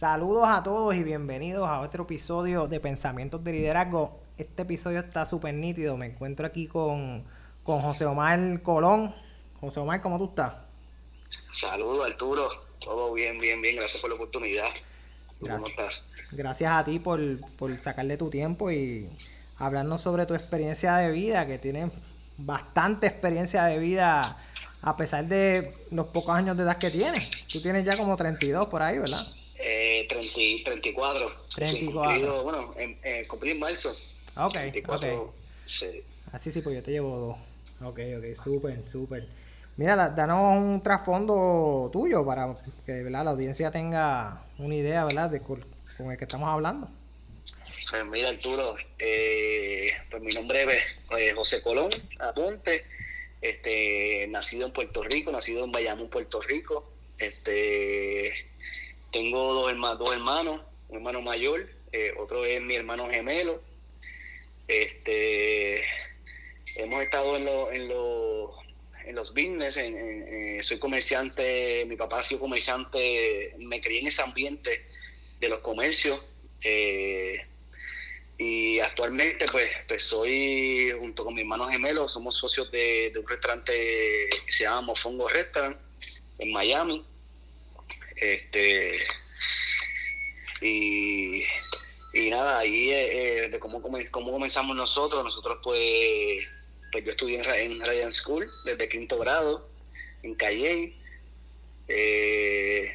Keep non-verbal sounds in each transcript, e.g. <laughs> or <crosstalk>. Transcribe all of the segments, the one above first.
Saludos a todos y bienvenidos a otro episodio de Pensamientos de Liderazgo. Este episodio está súper nítido. Me encuentro aquí con, con José Omar Colón. José Omar, ¿cómo tú estás? Saludos, Arturo. Todo bien, bien, bien. Gracias por la oportunidad. Gracias. ¿Cómo estás? Gracias a ti por, por sacarle tu tiempo y hablarnos sobre tu experiencia de vida, que tienes bastante experiencia de vida a pesar de los pocos años de edad que tienes. Tú tienes ya como 32 por ahí, ¿verdad? Eh, 30, 34. 34. bueno, en, eh, cumplí en marzo. Ok, 34, ok. Sí. Así sí, pues yo te llevo dos. Ok, ok, súper, súper. Mira, danos un trasfondo tuyo para que ¿verdad? la audiencia tenga una idea, ¿verdad?, de con, el que estamos hablando. Pues mira, Arturo, eh, pues mi nombre es eh, José Colón, apunte, este, nacido en Puerto Rico, nacido en Bayamón, Puerto Rico, este, tengo dos, hermanos, dos hermanos, un hermano mayor, eh, otro es mi hermano gemelo. Este, hemos estado en, en, en los business, en, soy comerciante, mi papá ha sido comerciante, me crié en ese ambiente de los comercios. Eh, y actualmente pues, pues soy, junto con mi hermano gemelo, somos socios de, de un restaurante que se llama Mofongo Restaurant en Miami. Este, y, nada, ahí eh, eh, de cómo, cómo comenzamos nosotros, nosotros pues, pues yo estudié en, Radiant School desde quinto grado, en Calle. Eh,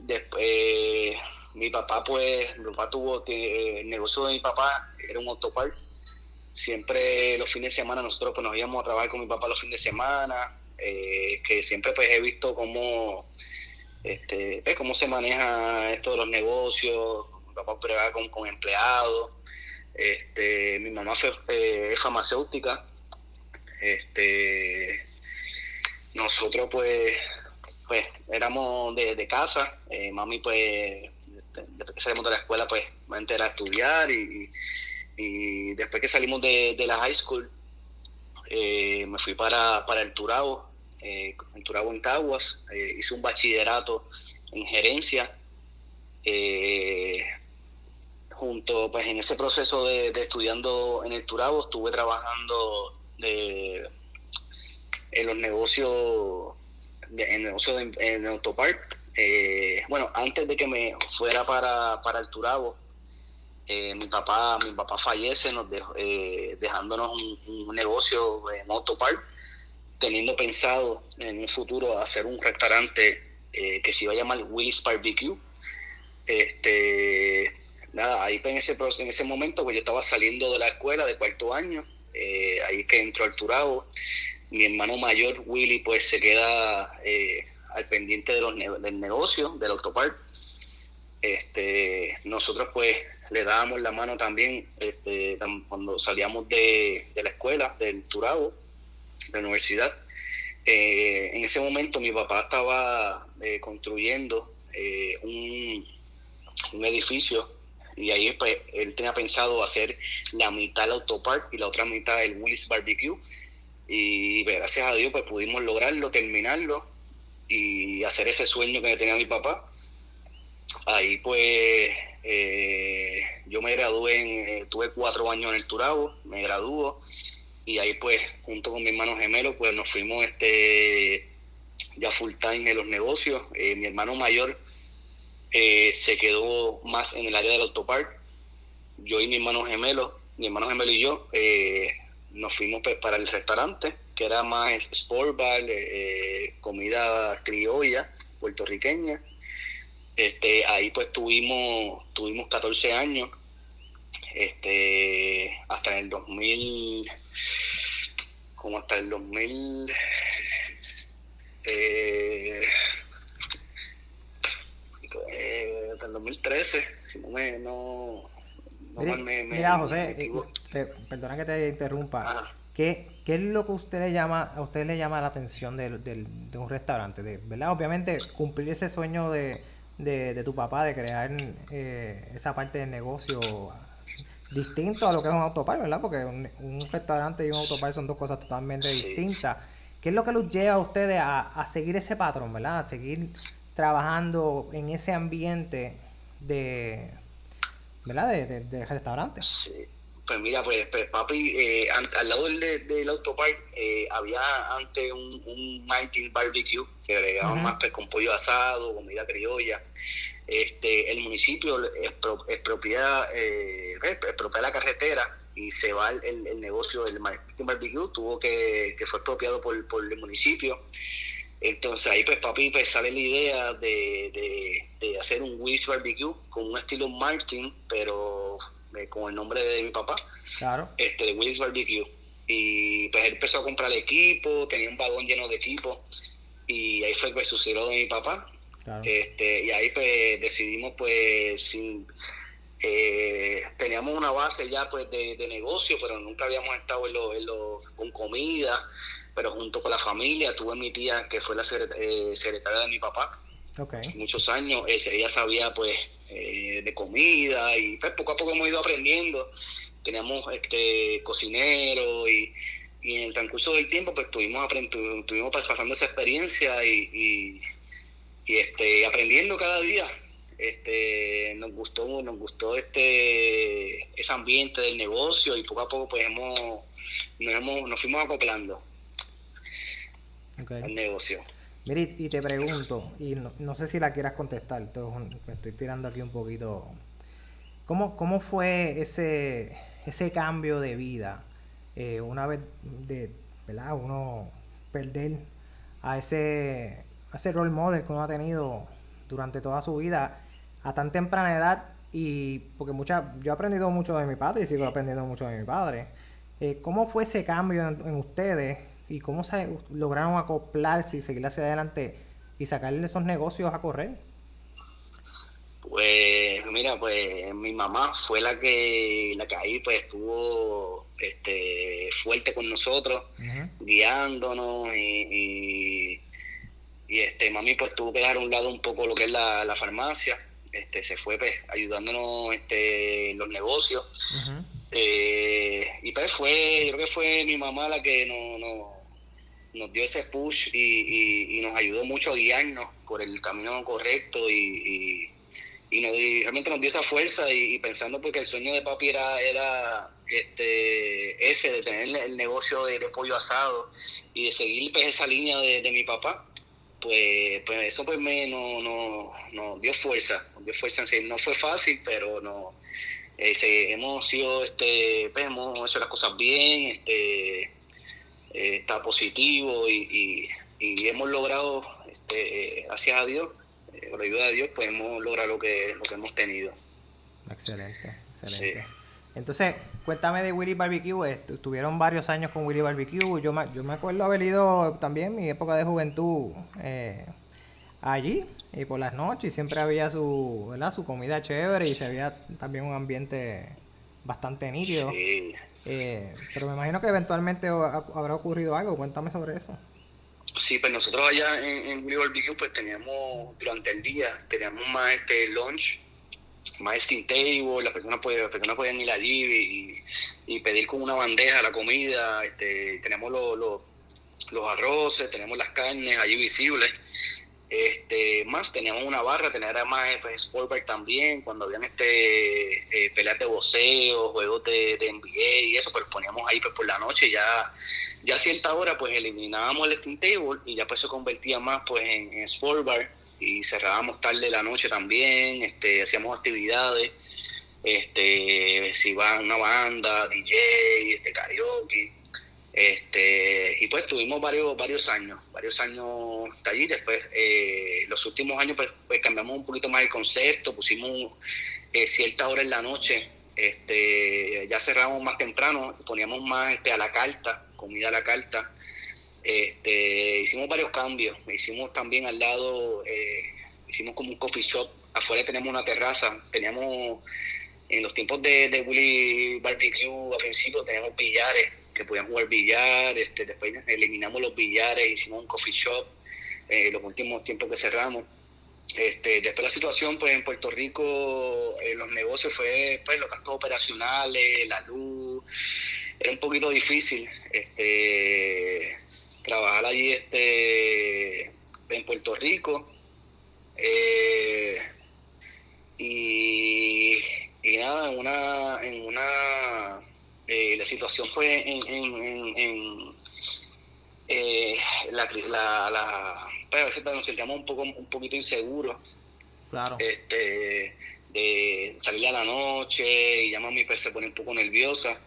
después mi papá pues, mi papá tuvo que, el negocio de mi papá era un autopark. Siempre los fines de semana nosotros pues nos íbamos a trabajar con mi papá los fines de semana, que siempre pues he visto cómo este, cómo se maneja esto de los negocios, mi papá prueba con, con empleados, este, mi mamá fue eh, farmacéutica, este, nosotros pues, pues éramos de, casa, eh, mami pues después que salimos de la escuela pues me enteré a estudiar y, después que salimos de, la high school eh, me fui para, para el Turabo eh, en Turabo, en Caguas, eh, hice un bachillerato en gerencia. Eh, junto, pues en ese proceso de, estudiando en el Turabo, estuve trabajando en los negocios, en negocio de, en Autopark. bueno, antes de que me fuera para, el Turabo, mi papá mi papá fallece nos dejándonos un, un, negocio en Autopark teniendo pensado en un futuro hacer un restaurante eh, que se iba a llamar Willis Barbecue. Este, nada, ahí en ese, en ese momento pues yo estaba saliendo de la escuela de cuarto año, eh, ahí que entró Arturado, mi hermano mayor Willy pues se queda eh, al pendiente de los del negocio, del autopark. Este, nosotros pues le dábamos la mano también este, cuando salíamos de, de la escuela, del Turabo de universidad. Eh, en ese momento mi papá estaba eh, construyendo eh, un, un, edificio y ahí pues, él tenía pensado hacer la mitad el autopark y la otra mitad el Willis Barbecue y pues, gracias a Dios pues pudimos lograrlo, terminarlo y hacer ese sueño que tenía mi papá. Ahí pues yo me gradué, en, tuve cuatro años en el Turabo, me graduó y ahí pues junto con mi hermano gemelo pues nos fuimos este ya full time en los negocios. Eh, mi hermano mayor eh, se quedó más en el área del autopark. Yo y mi hermano gemelo, mi hermano gemelo y yo eh, nos fuimos pues, para el restaurante, que era más sport bar, comida criolla, puertorriqueña. Este, ahí pues tuvimos, tuvimos 14 años, este, hasta el 2000 como hasta el 2000, eh, eh, hasta el 2013, si no me... No, mira, José, eh, perdona que te interrumpa. ¿Qué, ¿Qué, es lo que usted le llama, a usted le llama la atención de, un restaurante? De, ¿verdad? Obviamente, cumplir ese sueño de, de, tu papá de crear esa parte del negocio distinto a lo que es un autopar, ¿verdad? Porque un, restaurante y un autopar son dos cosas totalmente distintas. ¿Qué es lo que los lleva a ustedes a, seguir ese patrón, ¿verdad? A seguir trabajando en ese ambiente de, ¿verdad? De, de, restaurantes. Sí. Pues mira, pues, pues papi, eh, al, lado del, del autopark eh, había antes un, un Martin Barbecue que agregaba más pues, con pollo asado, comida criolla. Este, el municipio es, propiedad, eh, de la carretera y se va el, negocio del Martin Barbecue, tuvo que, que fue expropiado por, por el municipio. Entonces ahí pues papi pues sale la idea de, de, hacer un Willis Barbecue con un estilo Martin, pero eh, con el nombre de mi papá. Claro. Este, de Willis Barbecue. Y pues él empezó a comprar el equipo, tenía un vagón lleno de equipo. Y ahí fue que sucedió de mi papá. Este, y ahí pues decidimos pues sin eh, teníamos una base ya pues de, negocio, pero nunca habíamos estado en lo, en lo, con comida pero junto con la familia tuve mi tía que fue la eh, secretaria de mi papá. Muchos años, ella sabía pues eh, de comida y pues, poco a poco hemos ido aprendiendo. Teníamos este cocinero y, en el transcurso del tiempo pues estuvimos, estuvimos pasando esa experiencia y, este, aprendiendo cada día. Este, nos gustó, nos gustó este ese ambiente del negocio y poco a poco pues hemos, nos, hemos, nos fuimos acoplando el negocio. Mira, y te pregunto, y no, sé si la quieras contestar, me estoy tirando aquí un poquito. ¿Cómo, cómo fue ese, ese cambio de vida eh, una vez de, ¿verdad? Uno perder a ese, a ese role model que uno ha tenido durante toda su vida a tan temprana edad y porque mucha, yo he aprendido mucho de mi padre y sigo aprendiendo mucho de mi padre. Eh, ¿Cómo fue ese cambio en ustedes y cómo se lograron acoplarse y seguir hacia adelante y sacarle esos negocios a correr? Pues mira, pues mi mamá fue la que la que ahí pues estuvo este fuerte con nosotros, guiándonos y, y, este mami pues tuvo que dejar a un lado un poco lo que es la, farmacia, este se fue pues ayudándonos este en los negocios. Eh, y pues fue, yo creo que fue mi mamá la que no, no nos dio ese push y, nos ayudó mucho a guiarnos por el camino correcto y, realmente nos dio esa fuerza y, pensando porque el sueño de papi era, era este, ese de tener el negocio de, pollo asado y de seguir pues, esa línea de, mi papá pues, pues eso pues me nos dio fuerza nos dio fuerza en no fue fácil pero no eh, hemos sido este pues, hemos hecho las cosas bien este eh, está positivo y, hemos logrado, este, gracias a Dios, eh, con la ayuda de Dios, pues hemos logrado lo que, lo que hemos tenido. Excelente, excelente. Entonces, cuéntame de Willy Barbecue. Estuvieron varios años con Willy Barbecue. Yo me, yo me acuerdo haber ido también mi época de juventud eh, allí y por las noches siempre había su, ¿verdad? su comida chévere y se veía también un ambiente bastante nítido. Sí, eh, pero me imagino que eventualmente habrá ocurrido algo. Cuéntame sobre eso. Sí, pues nosotros allá en, en Barbecue pues teníamos durante el día, teníamos más este lunch, más steam table, las personas, podían, las personas podían ir allí y, pedir con una bandeja la comida, este, tenemos los, los arroces, tenemos las carnes allí visibles este, más teníamos una barra, teníamos más pues, Sportback también, cuando habían este eh, peleas de boxeo, juegos de, de, NBA y eso, pues poníamos ahí pues por la noche, ya, ya a cierta hora pues eliminábamos el Steam Table y ya pues se convertía más pues en, en Sportbar y cerrábamos tarde la noche también, este, hacíamos actividades, este, si va una banda, DJ, este, karaoke, este, y pues tuvimos varios, varios años, varios años allí. Después, eh, los últimos años, pues, pues, cambiamos un poquito más el concepto, pusimos eh, cierta hora en la noche, este, ya cerramos más temprano, poníamos más este, a la carta, comida a la carta. Este, hicimos varios cambios, hicimos también al lado, eh, hicimos como un coffee shop, afuera tenemos una terraza, teníamos en los tiempos de, de Willy Barbecue, a principio teníamos pillares que podían jugar billar, este, después eliminamos los billares, hicimos un coffee shop, eh, los últimos tiempos que cerramos. Este, después la situación pues en Puerto Rico, eh, los negocios fue pues los gastos operacionales, la luz, era un poquito difícil este, trabajar allí este, en Puerto Rico. Eh, y, y, nada, en una, en una eh, la situación fue en, en, en, eh, la, la, la pues, a veces nos sentíamos un poco un poquito inseguros. Claro. Este de salir a la noche y ya mami pues, se pone un poco nerviosa.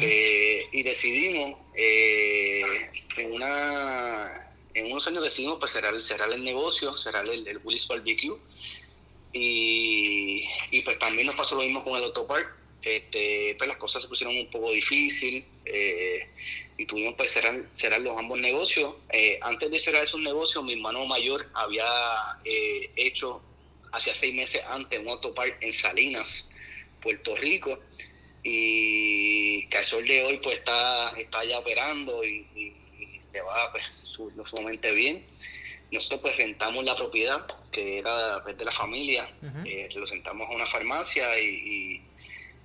Eh, y decidimos en una en unos años decidimos pues cerrar, cerrar el negocio, cerrar el, el Willis Barbecue. Y, y pues también nos pasó lo mismo con el Autopark. Este, pues las cosas se pusieron un poco difícil eh, y tuvimos pues cerrar, cerrar los ambos negocios. antes de cerrar esos negocios, mi hermano mayor había hecho hace seis meses antes un autopark en Salinas, Puerto Rico y que al sol de hoy pues está, está ya operando y, y, le va pues sumamente bien. Nosotros pues rentamos la propiedad que era pues, de la familia, eh, lo sentamos a una farmacia y, y,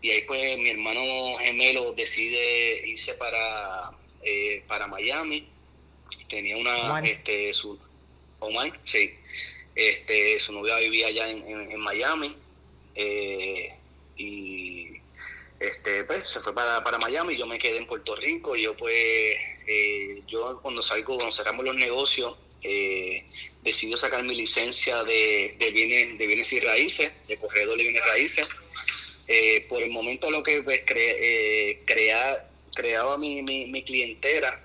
ahí pues mi hermano gemelo decide irse para, eh, para Miami. Tenía una, este, su, Oman, sí, este, su novia vivía allá en, en, Miami eh, y este, pues, se fue para, para Miami, yo me quedé en Puerto Rico, yo pues, eh, yo cuando salgo, cuando cerramos los negocios, eh, decidí sacar mi licencia de, de, bienes, de bienes y raíces, de corredor de bienes raíces. Eh, por el momento lo que pues, cre, crea, creaba mi, mi, mi clientela,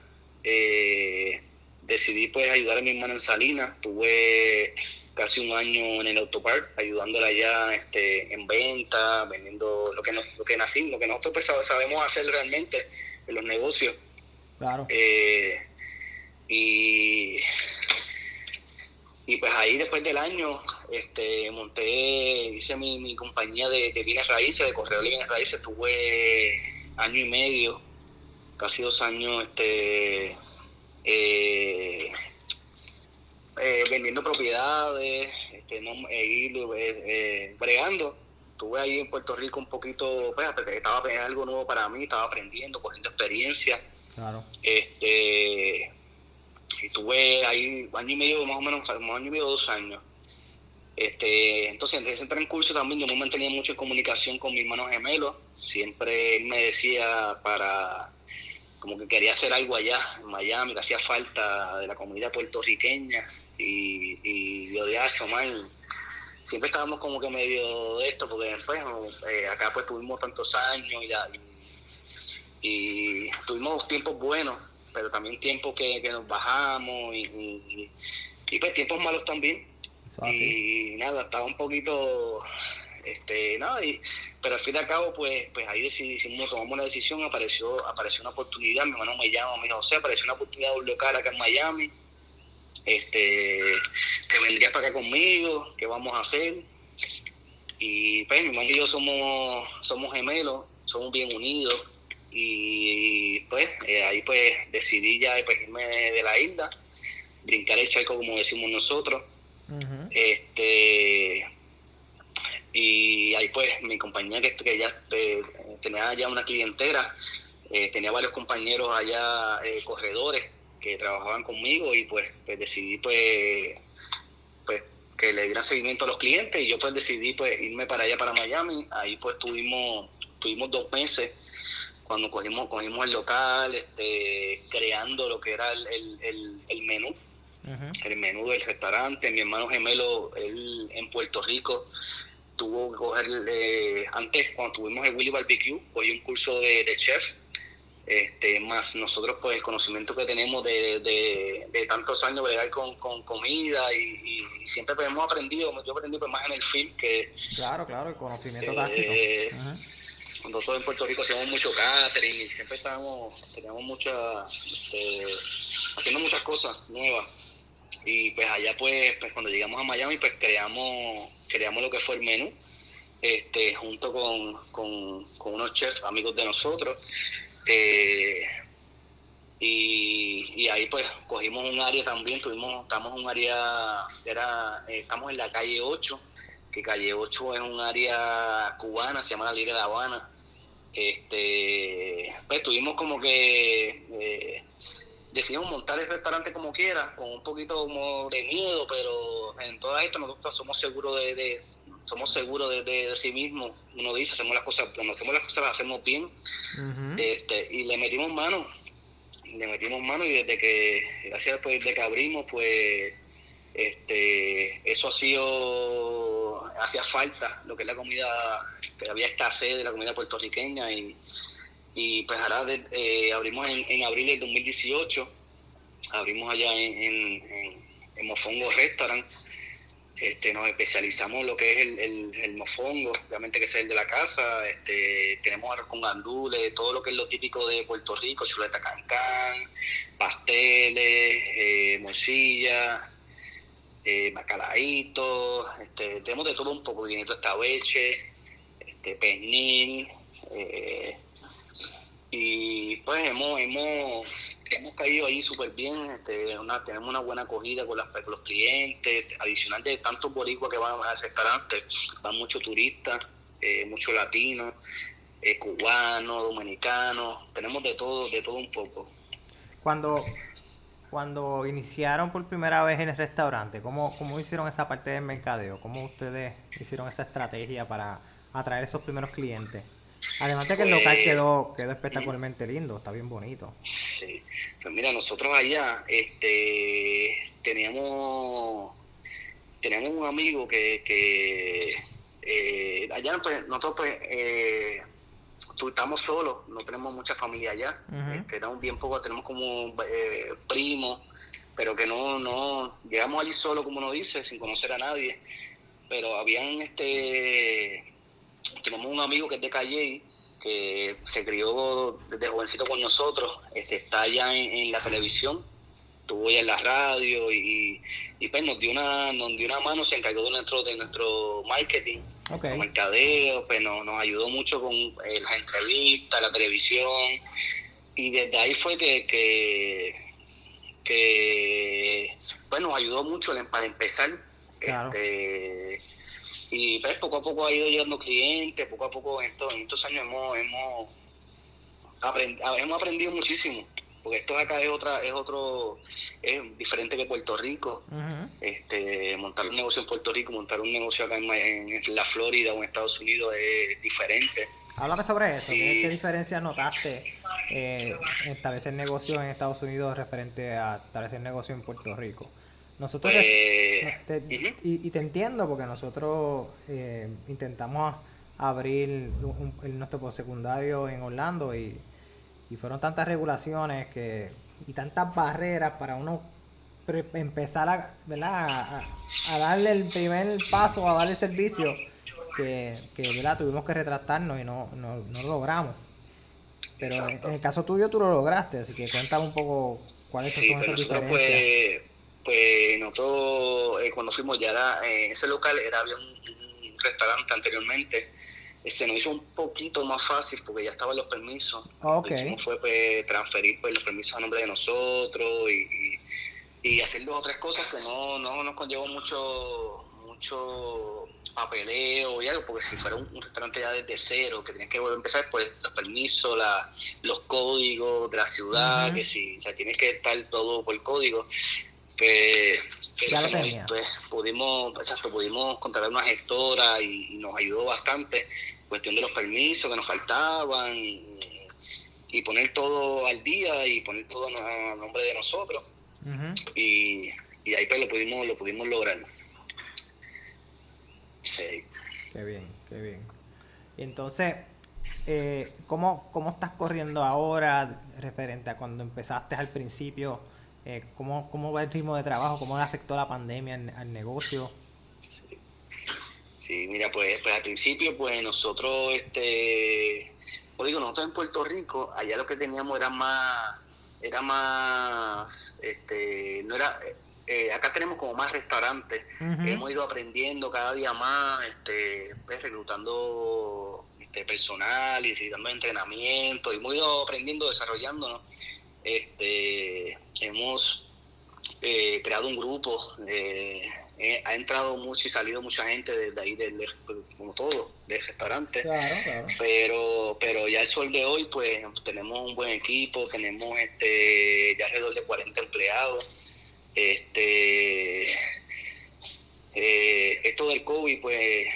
decidí pues ayudar a mi hermana en Salinas, tuve casi un año en el autopark, ayudándola ya este, en venta, vendiendo lo que, lo que nacimos, lo que nosotros pues, sabemos hacer realmente en los negocios. Claro. Eh, y, y pues ahí después del año este, monté, hice mi, mi compañía de, bienes raíces, de correo de bienes raíces, tuve año y medio, casi dos años este, eh, eh, vendiendo propiedades, este, no, eh, eh, bregando. Estuve ahí en Puerto Rico un poquito, pues, estaba algo nuevo para mí, estaba aprendiendo, cogiendo experiencia. Claro. Este, y tuve ahí año y medio, más o menos, año y medio, dos años. Este, entonces, en transcurso también yo me mantenía mucho en comunicación con mi hermano gemelo. Siempre él me decía para, como que quería hacer algo allá, en Miami, que hacía falta de la comunidad puertorriqueña y, y yo de hacho, man, siempre estábamos como que medio de esto, porque después eh, acá pues tuvimos tantos años y, tuvimos tiempos buenos, pero también tiempos que, nos bajamos y, y, pues tiempos malos también. Y nada, estaba un poquito, este, nada, pero al fin y al cabo, pues, pues ahí decidimos, tomamos una decisión, apareció, apareció una oportunidad, mi hermano me llama, me dijo, José, apareció una oportunidad de un local acá en Miami, este, te vendrías para acá conmigo, ¿qué vamos a hacer? Y pues mi hermano y yo somos, somos gemelos, somos bien unidos y pues eh, ahí pues decidí ya pues, irme de, la isla, brincar el charco como decimos nosotros. Este y ahí pues mi compañía que, que ya eh, tenía ya una clientela, eh, tenía varios compañeros allá corredores que trabajaban conmigo y pues, pues decidí pues, pues que le dieran seguimiento a los clientes y yo pues decidí pues irme para allá para Miami ahí pues tuvimos tuvimos dos meses cuando cogimos cogimos el local este creando lo que era el, el, el, menú. El menú del restaurante. Mi hermano gemelo él en Puerto Rico tuvo que coger eh, antes cuando tuvimos el Willy Barbecue cogí un curso de, de chef. Este, más nosotros pues el conocimiento que tenemos de, de, tantos años bregar con, con comida y, siempre pues, hemos aprendido, yo aprendí pues, más en el film que... Claro, claro, el conocimiento eh, Nosotros en Puerto Rico hacíamos mucho catering y siempre estábamos, teníamos mucha, este, haciendo muchas cosas nuevas. Y pues allá pues, pues cuando llegamos a Miami pues creamos, creamos lo que fue el menú, este, junto con, con, unos chefs amigos de nosotros eh, y, ahí pues cogimos un área también, tuvimos, estamos en un área, era, eh, estamos en la calle 8, que calle 8 es un área cubana, se llama la Libre de Habana. Este, pues tuvimos como que eh, decidimos montar el restaurante como quiera, con un poquito como de miedo, pero en todo esto nosotros somos seguros de, somos seguros de, sí mismos. Uno dice, hacemos las cosas, cuando hacemos las cosas las hacemos bien. este, y le metimos mano, le metimos mano y desde que, gracias después de que abrimos, pues este, eso ha sido, hacía falta, lo que es la comida, que había escasez de la comida puertorriqueña y, pues ahora eh, abrimos en, en, abril del 2018, abrimos allá en, en, Mofongo Restaurant, este, nos especializamos en lo que es el, el, mofongo, obviamente que es el de la casa, este, tenemos arroz con gandules, todo lo que es lo típico de Puerto Rico, chuleta cancán, pasteles, eh, morcilla, eh, este, tenemos de todo un poco, vinito escabeche, este, pernil, eh, y pues hemos, hemos, hemos caído ahí súper bien, este, tenemos una buena acogida con, las, los clientes, adicional de tantos boricuas que van al restaurante, van muchos turistas, eh, muchos latinos, eh, cubanos, dominicanos, tenemos de todo, de todo un poco. Cuando cuando iniciaron por primera vez en el restaurante, ¿cómo, cómo hicieron esa parte del mercadeo? ¿Cómo ustedes hicieron esa estrategia para atraer esos primeros clientes? Además de que el local pues, quedó, quedó espectacularmente lindo, está bien bonito. Sí, pues mira, nosotros allá este, teníamos, teníamos un amigo que, que eh, allá pues, nosotros pues eh, estamos solos, no tenemos mucha familia allá, uh bien poco, tenemos como eh, primos, pero que no, no, llegamos allí solo, como uno dice, sin conocer a nadie, pero habían este, tenemos un amigo que es de Calle, que se crió desde jovencito con nosotros, este, está allá en, la televisión, estuvo ya en la radio y, y, pues nos dio una, nos dio una mano, se encargó de nuestro, de nuestro marketing Okay. mercadeo, pues nos, ayudó mucho con eh, las entrevistas, la televisión, y desde ahí fue que, que, pues nos ayudó mucho para empezar. Este, y pues poco a poco ha ido llegando clientes, poco a poco en estos, en estos años hemos, hemos, hemos aprendido muchísimo porque esto acá es otra es otro es diferente que Puerto Rico. Este montar un negocio en Puerto Rico montar un negocio acá en, la Florida o en Estados Unidos es diferente. Háblame sobre eso ¿qué, diferencia notaste eh, establecer negocio en Estados Unidos referente a establecer negocio en Puerto Rico nosotros pues, y, te entiendo porque nosotros eh, intentamos abrir nuestro postsecundario en Orlando y y fueron tantas regulaciones que y tantas barreras para uno empezar a, ¿verdad? A, darle el primer paso, a darle el servicio, que, que ¿verdad? tuvimos que retratarnos y no, no, no lo logramos. Pero en, el caso tuyo tú lo lograste, así que cuéntame un poco cuáles son esas diferencias. Pues, pues nosotros eh, cuando fuimos ya era, en ese local era había un restaurante anteriormente se nos hizo un poquito más fácil porque ya estaban los permisos. Lo que hicimos fue pues, transferir pues, los permisos a nombre de nosotros y, y, hacer otras cosas que no, no nos conllevó mucho mucho papeleo y algo, porque si fuera un, restaurante ya desde cero, que tenías que volver a empezar, pues los permisos, la, los códigos de la ciudad, que si o sea, tienes que estar todo por código, pues, pues pudimos, exacto, pudimos contratar una gestora y, y, nos ayudó bastante cuestión de los permisos que nos faltaban y, poner todo al día y poner todo a nombre de nosotros. y, y, ahí pues lo pudimos, lo pudimos lograr. Sí. Qué bien, qué bien. Y entonces, eh, ¿cómo, ¿cómo estás corriendo ahora referente a cuando empezaste al principio? Eh, ¿cómo, ¿Cómo va el ritmo de trabajo? ¿Cómo le afectó la pandemia al negocio? Sí, mira, pues, pues al principio, pues nosotros, este, pues digo, nosotros en Puerto Rico, allá lo que teníamos era más, era más, este, no era, eh, acá tenemos como más restaurantes, hemos ido aprendiendo cada día más, este, pues, reclutando este, personal y dando entrenamiento, y hemos ido aprendiendo, desarrollándonos, este, hemos eh, creado un grupo de eh, ha entrado mucho y salido mucha gente desde ahí, del, como todo, del restaurante. Pero, pero ya el sol de hoy, pues tenemos un buen equipo, tenemos este ya alrededor de 40 empleados. Este, eh, esto del COVID, pues,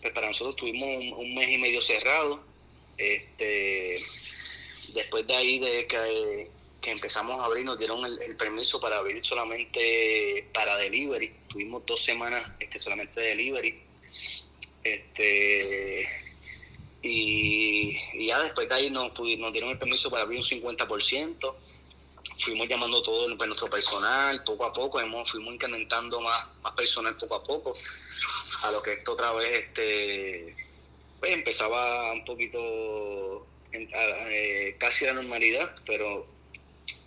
pues, para nosotros tuvimos un, mes y medio cerrado. Este, después de ahí, de que que empezamos a abrir, nos dieron el, permiso para abrir solamente para delivery. Tuvimos dos semanas este, solamente de delivery. Este, y, ya después de ahí nos, nos dieron el permiso para abrir un 50%. Fuimos llamando todo nuestro personal, poco a poco, fuimos incrementando más, más personal poco a poco, a lo que esto otra vez este, pues empezaba un poquito eh, casi la normalidad, pero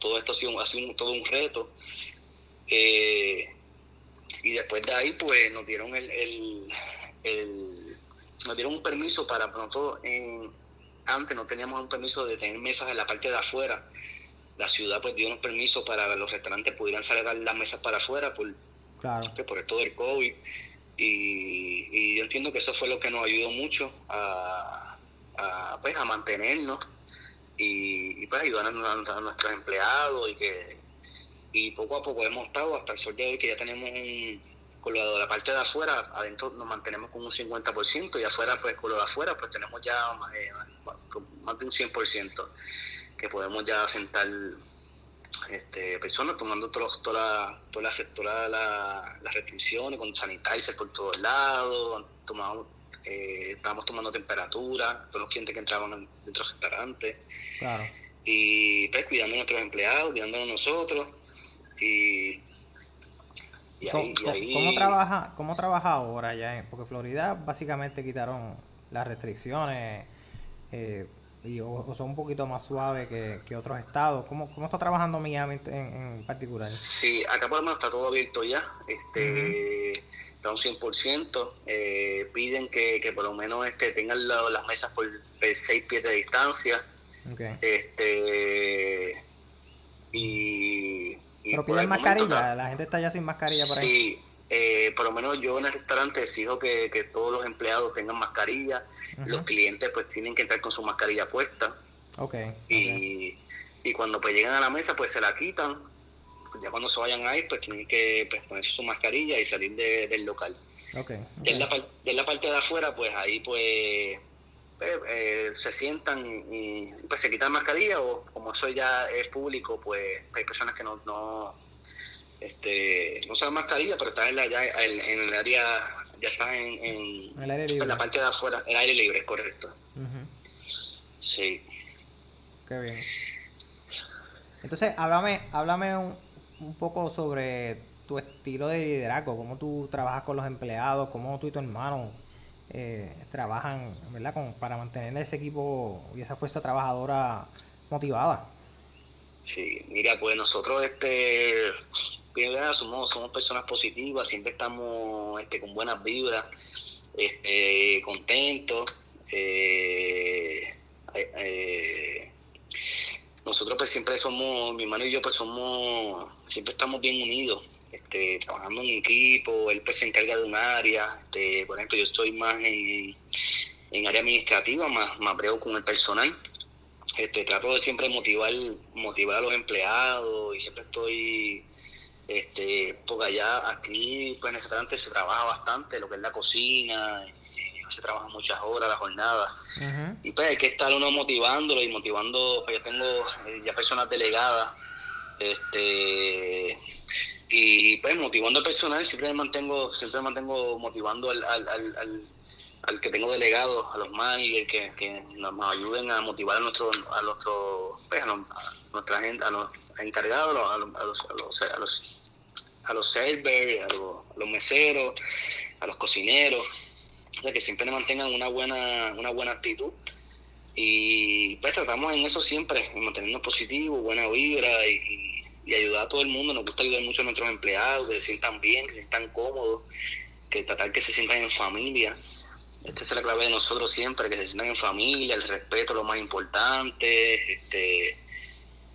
todo esto ha sido, ha sido todo un reto. Eh, y después de ahí, pues nos dieron el, el, nos dieron un permiso para nosotros en, antes no teníamos un permiso de tener mesas en la parte de afuera. La ciudad pues dio unos permisos para que los restaurantes pudieran salir las mesas para afuera por, claro. Pues, por esto del COVID. Y, y, yo entiendo que eso fue lo que nos ayudó mucho a, a, pues, a mantenernos y, pues ayudar a, nuestros empleados y que y poco a poco hemos estado hasta el sol de hoy que ya tenemos un con lo de la parte de afuera, adentro nos mantenemos con un 50% y afuera, pues con lo de afuera, pues tenemos ya eh, más de un 100% que podemos ya sentar este, personas tomando todas las toda la, restricciones con sanitizer por todos lados, tomamos, eh, estábamos tomando temperatura, todos los clientes que entraban dentro del restaurante. Claro. Y pues cuidando a nuestros empleados, cuidando a nosotros. Y, ¿Cómo, trabaja, ¿Cómo trabaja ahora ya? Porque Florida básicamente quitaron las restricciones eh, y o, son un poquito más suaves que, otros estados. ¿Cómo, ¿Cómo está trabajando Miami en, particular? Sí, acá por lo menos está todo abierto ya. Este, Está un 100%. Eh, piden que, que, por lo menos este, tengan las mesas por 6 pies de distancia. Este, y, Pero piden mascarilla, la gente está ya sin mascarilla por ahí. Sí, eh, por lo menos yo en el restaurante exijo que, todos los empleados tengan mascarilla, los clientes pues tienen que entrar con su mascarilla puesta. Okay, y, y cuando pues llegan a la mesa pues se la quitan, ya cuando se vayan ahí pues tienen que pues, ponerse su mascarilla y salir del local. Okay, De, la, de la parte de afuera pues ahí pues pues, eh, se sientan y pues se quitan mascarilla o como eso ya es público, pues hay personas que no, no, este, no usan mascarilla, pero están en, la, ya, en, el área, ya está en, en, la parte de afuera, el aire libre, correcto. Sí. Qué bien. Entonces, háblame, háblame un, un poco sobre tu estilo de liderazgo, cómo tú trabajas con los empleados, cómo tú y tu hermano eh, trabajan ¿verdad? Con, para mantener ese equipo y esa fuerza trabajadora motivada. Sí, mira, pues nosotros este somos, somos personas positivas, siempre estamos este, con buenas vibras, este, contentos. Eh, eh, nosotros pues siempre somos, mi hermano y yo pues somos, siempre estamos bien unidos. Este, trabajando en equipo, él pues se encarga de un área, este, por ejemplo yo estoy más en, en área administrativa, más, más brego con el personal, este, trato de siempre motivar, motivar a los empleados y siempre estoy, este, porque allá aquí pues en el restaurante se trabaja bastante, lo que es la cocina, se trabaja muchas horas la jornada. Y pues hay que estar uno motivándolo y motivando, pues ya tengo eh, ya personas delegadas, este y pues motivando al personal siempre mantengo siempre mantengo motivando al, al, al, al, que tengo delegado a los managers que, que nos, ayuden a motivar a nuestro a nuestro pues, a, nuestra gente a los encargados a los a los, a los, a los, a los servers a los, meseros a los cocineros o sea, que siempre mantengan una buena una buena actitud. Y pues tratamos en eso siempre en mantenernos positivos buena vibra y y ayudar a todo el mundo. Nos gusta ayudar mucho a nuestros empleados, que se sientan bien, que se sientan cómodos, que tratar que se sientan en familia. Esta es la clave de nosotros siempre, que se sientan en familia, el respeto es lo más importante. Este,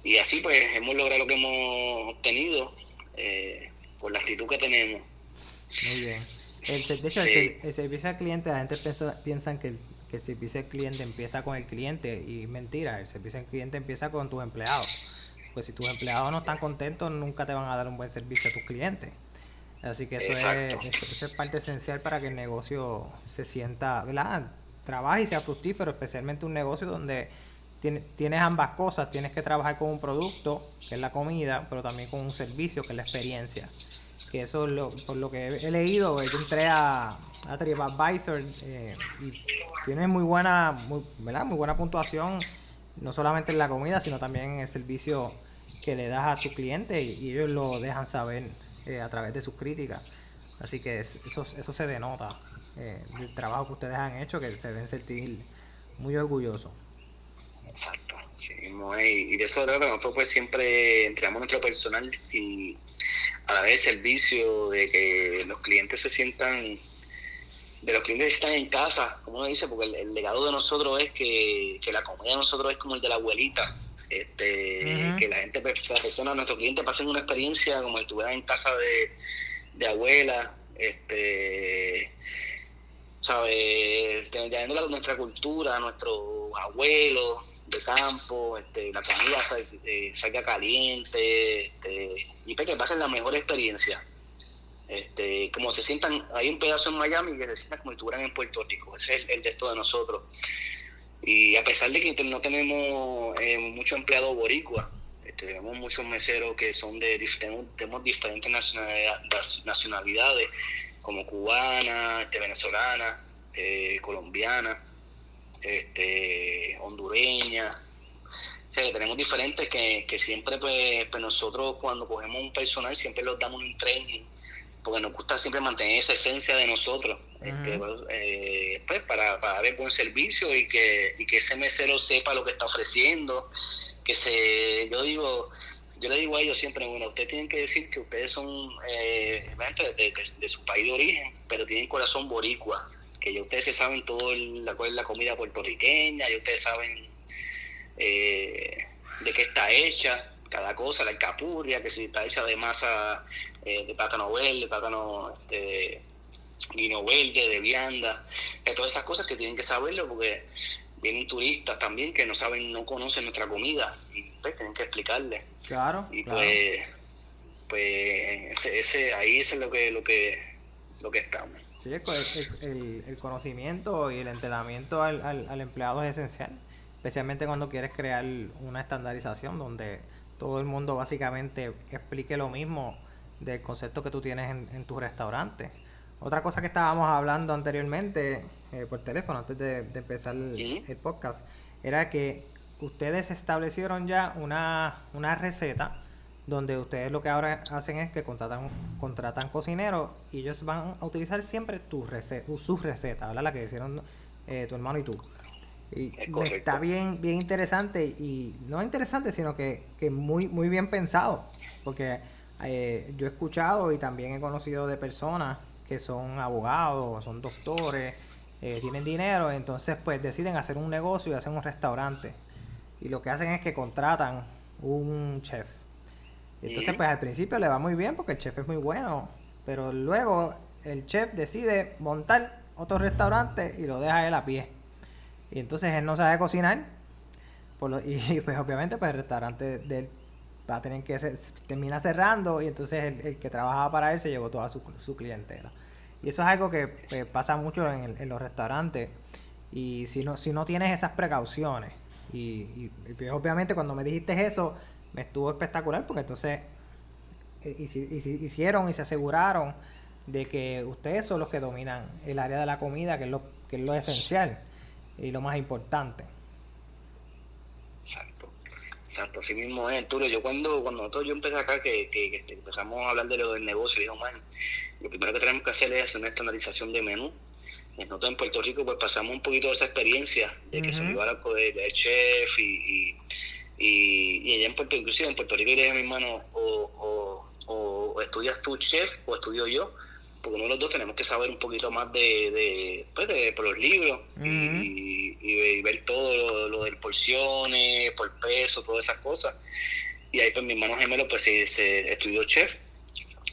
y así pues hemos logrado lo que hemos obtenido eh, por la actitud que tenemos. Muy bien. El, servicio, el, servicio al cliente, la gente piensa, piensa que, el, que el servicio al cliente empieza con el cliente y mentira, el servicio al cliente empieza con tus empleados. Pues si tus empleados no están contentos, nunca te van a dar un buen servicio a tus clientes. Así que eso es, eso es parte esencial para que el negocio se sienta, ¿verdad? Trabaje y sea fructífero, especialmente un negocio donde tienes ambas cosas, tienes que trabajar con un producto, que es la comida, pero también con un servicio, que es la experiencia. Que eso, lo, por lo que he, leído, yo entré a, a TripAdvisor eh, y tiene muy buena, muy, ¿verdad? muy buena puntuación, no solamente en la comida, sino también en el servicio que le das a tu cliente y, ellos lo dejan saber eh, a través de sus críticas. Así que eso, eso se denota eh, del trabajo que ustedes han hecho, que se deben sentir muy orgullosos. Exacto, sí Y de eso nosotros pues siempre entregamos nuestro personal y a la vez servicio de que los clientes se sientan, de los clientes que están en casa, como uno dice, porque el, legado de nosotros es que, la comida de nosotros es como el de la abuelita. Este, que la gente, pues, la persona, nuestro cliente pasen una experiencia como si estuviera en casa de, de abuela, este, ¿sabes? Teniendo nuestra cultura, nuestros abuelos, de campo, este, la comida eh, salga caliente, este, y para que pasen la mejor experiencia. Este, como se sientan, hay un pedazo en Miami que se sientan como si estuvieran en Puerto Rico, ese es el de de nosotros. Y a pesar de que no tenemos eh, muchos empleados boricua, este, tenemos muchos meseros que son de tenemos, diferentes nacionalidades, como cubana, este, venezolana, eh, colombiana este, hondureña. tenemos diferentes que, siempre, pues, pues, nosotros cuando cogemos un personal, siempre los damos un training, porque nos gusta siempre mantener esa esencia de nosotros, este, eh, pues, para, para, dar el buen servicio y que, y que ese mesero sepa lo que está ofreciendo, que se, yo digo, yo le digo a ellos siempre, bueno, ustedes tienen que decir que ustedes son eh, de, de, su país de origen, pero tienen corazón boricua que ya ustedes saben todo la, cuál es la comida puertorriqueña, ya ustedes saben eh, de qué está hecha cada cosa, la alcapurria, que si está hecha de masa eh, de plátano verde, de plátano este, vino verde, de vianda, de todas esas cosas que tienen que saberlo porque vienen turistas también que no saben, no conocen nuestra comida y pues tienen que explicarle. Claro. Y pues, pues ese, ahí es lo que, lo que, lo que estamos. Sí, el, el, conocimiento y el entrenamiento al, al, empleado es esencial, especialmente cuando quieres crear una estandarización donde todo el mundo básicamente explique lo mismo del concepto que tú tienes en, tu restaurante. Otra cosa que estábamos hablando anteriormente eh, por teléfono, antes de, empezar el, el, podcast, era que ustedes establecieron ya una, una receta donde ustedes lo que ahora hacen es que contratan contratan cocineros y ellos van a utilizar siempre tu receta, sus recetas, ¿verdad? La que hicieron eh, tu hermano y tú. Y está bien, bien interesante y no interesante, sino que, que muy, muy bien pensado, porque eh, yo he escuchado y también he conocido de personas que son abogados, son doctores, eh, tienen dinero, entonces pues deciden hacer un negocio y hacen un restaurante. Y lo que hacen es que contratan un chef entonces, pues al principio le va muy bien porque el chef es muy bueno, pero luego el chef decide montar otro restaurante y lo deja él a pie. Y entonces él no sabe cocinar. <laughs> y pues obviamente pues el restaurante de él va a tener que ser, termina cerrando y entonces el, que trabajaba para él se llevó toda su, su clientela. Y eso es algo que pues, pasa mucho en, los restaurantes. Y si no, si no tienes esas precauciones, y, y pues, obviamente cuando me dijiste eso, me estuvo espectacular porque entonces eh, hicieron y se aseguraron de que ustedes son los que dominan el área de la comida, que es lo, que es lo esencial y lo más importante. Exacto, así mismo es, Arturo. Yo cuando, cuando yo empecé acá, que, que, empezamos a hablar de lo del negocio, digo, man, lo primero que tenemos que hacer es hacer una estandarización de menú. Nosotros en Puerto Rico pues pasamos un poquito de esa experiencia de que se me iba a de, de chef y y, y allá en Puerto inclusive en Puerto Rico le dije a mi hermano, o, o, estudias tú chef o estudio yo, porque uno de los dos tenemos que saber un poquito más de, de, pues de por los libros y, y, ver todo lo, de porciones, por peso, todas esas cosas. Y ahí pues mi hermano gemelo pues se, estudió chef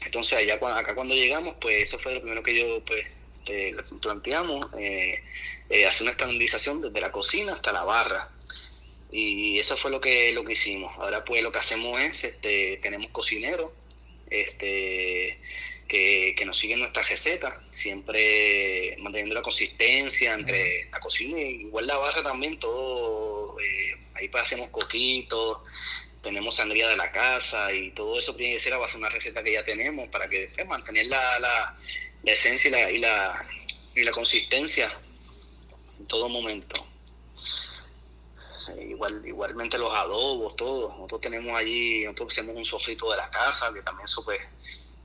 Entonces allá acá cuando llegamos, pues eso fue lo primero que yo pues este, planteamos, eh, eh, hacer una estandarización desde la cocina hasta la barra. Y eso fue lo que lo que hicimos. Ahora pues lo que hacemos es, este, tenemos cocineros, este, que, nos siguen nuestra receta, siempre manteniendo la consistencia entre la cocina y igual la barra también, todo, eh, ahí pues hacemos coquitos, tenemos sangría de la casa y todo eso tiene que ser a base de una receta que ya tenemos para que pues, mantener la, la, esencia y la, y la, y la consistencia en todo momento. igual, igualmente los adobos, todos. Nosotros tenemos allí, nosotros hacemos un sofrito de la casa, que también súper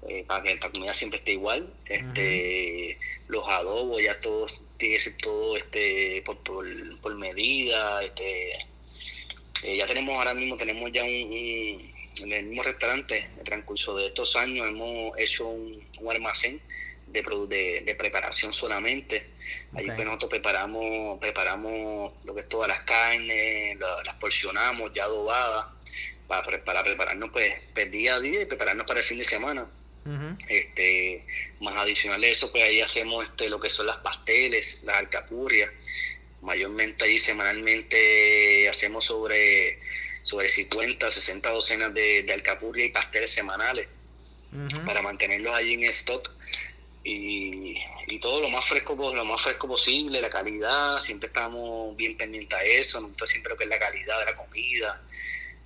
eh, para que la comida siempre esté igual. Este, Los adobos ya todos tiene que ser todo este por, por, medida. Este, eh, ya tenemos ahora mismo tenemos ya un, en el mismo restaurante, en el transcurso de estos años hemos hecho un, almacén de, de, de, preparación solamente. Ahí pues nosotros preparamos, preparamos lo que es todas las carnes, las porcionamos ya adobadas para, para prepararnos pues, pues día a día y prepararnos para el fin de semana este Más adicional a eso, pues ahí hacemos este, lo que son las pasteles, las alcapurrias. Mayormente ahí semanalmente hacemos sobre, sobre 50, 60 docenas de, de alcapurria y pasteles semanales para mantenerlos allí en stock. Y, y, todo lo más fresco lo más fresco posible, la calidad, siempre estamos bien pendientes a eso, nosotros siempre lo que es la calidad de la comida,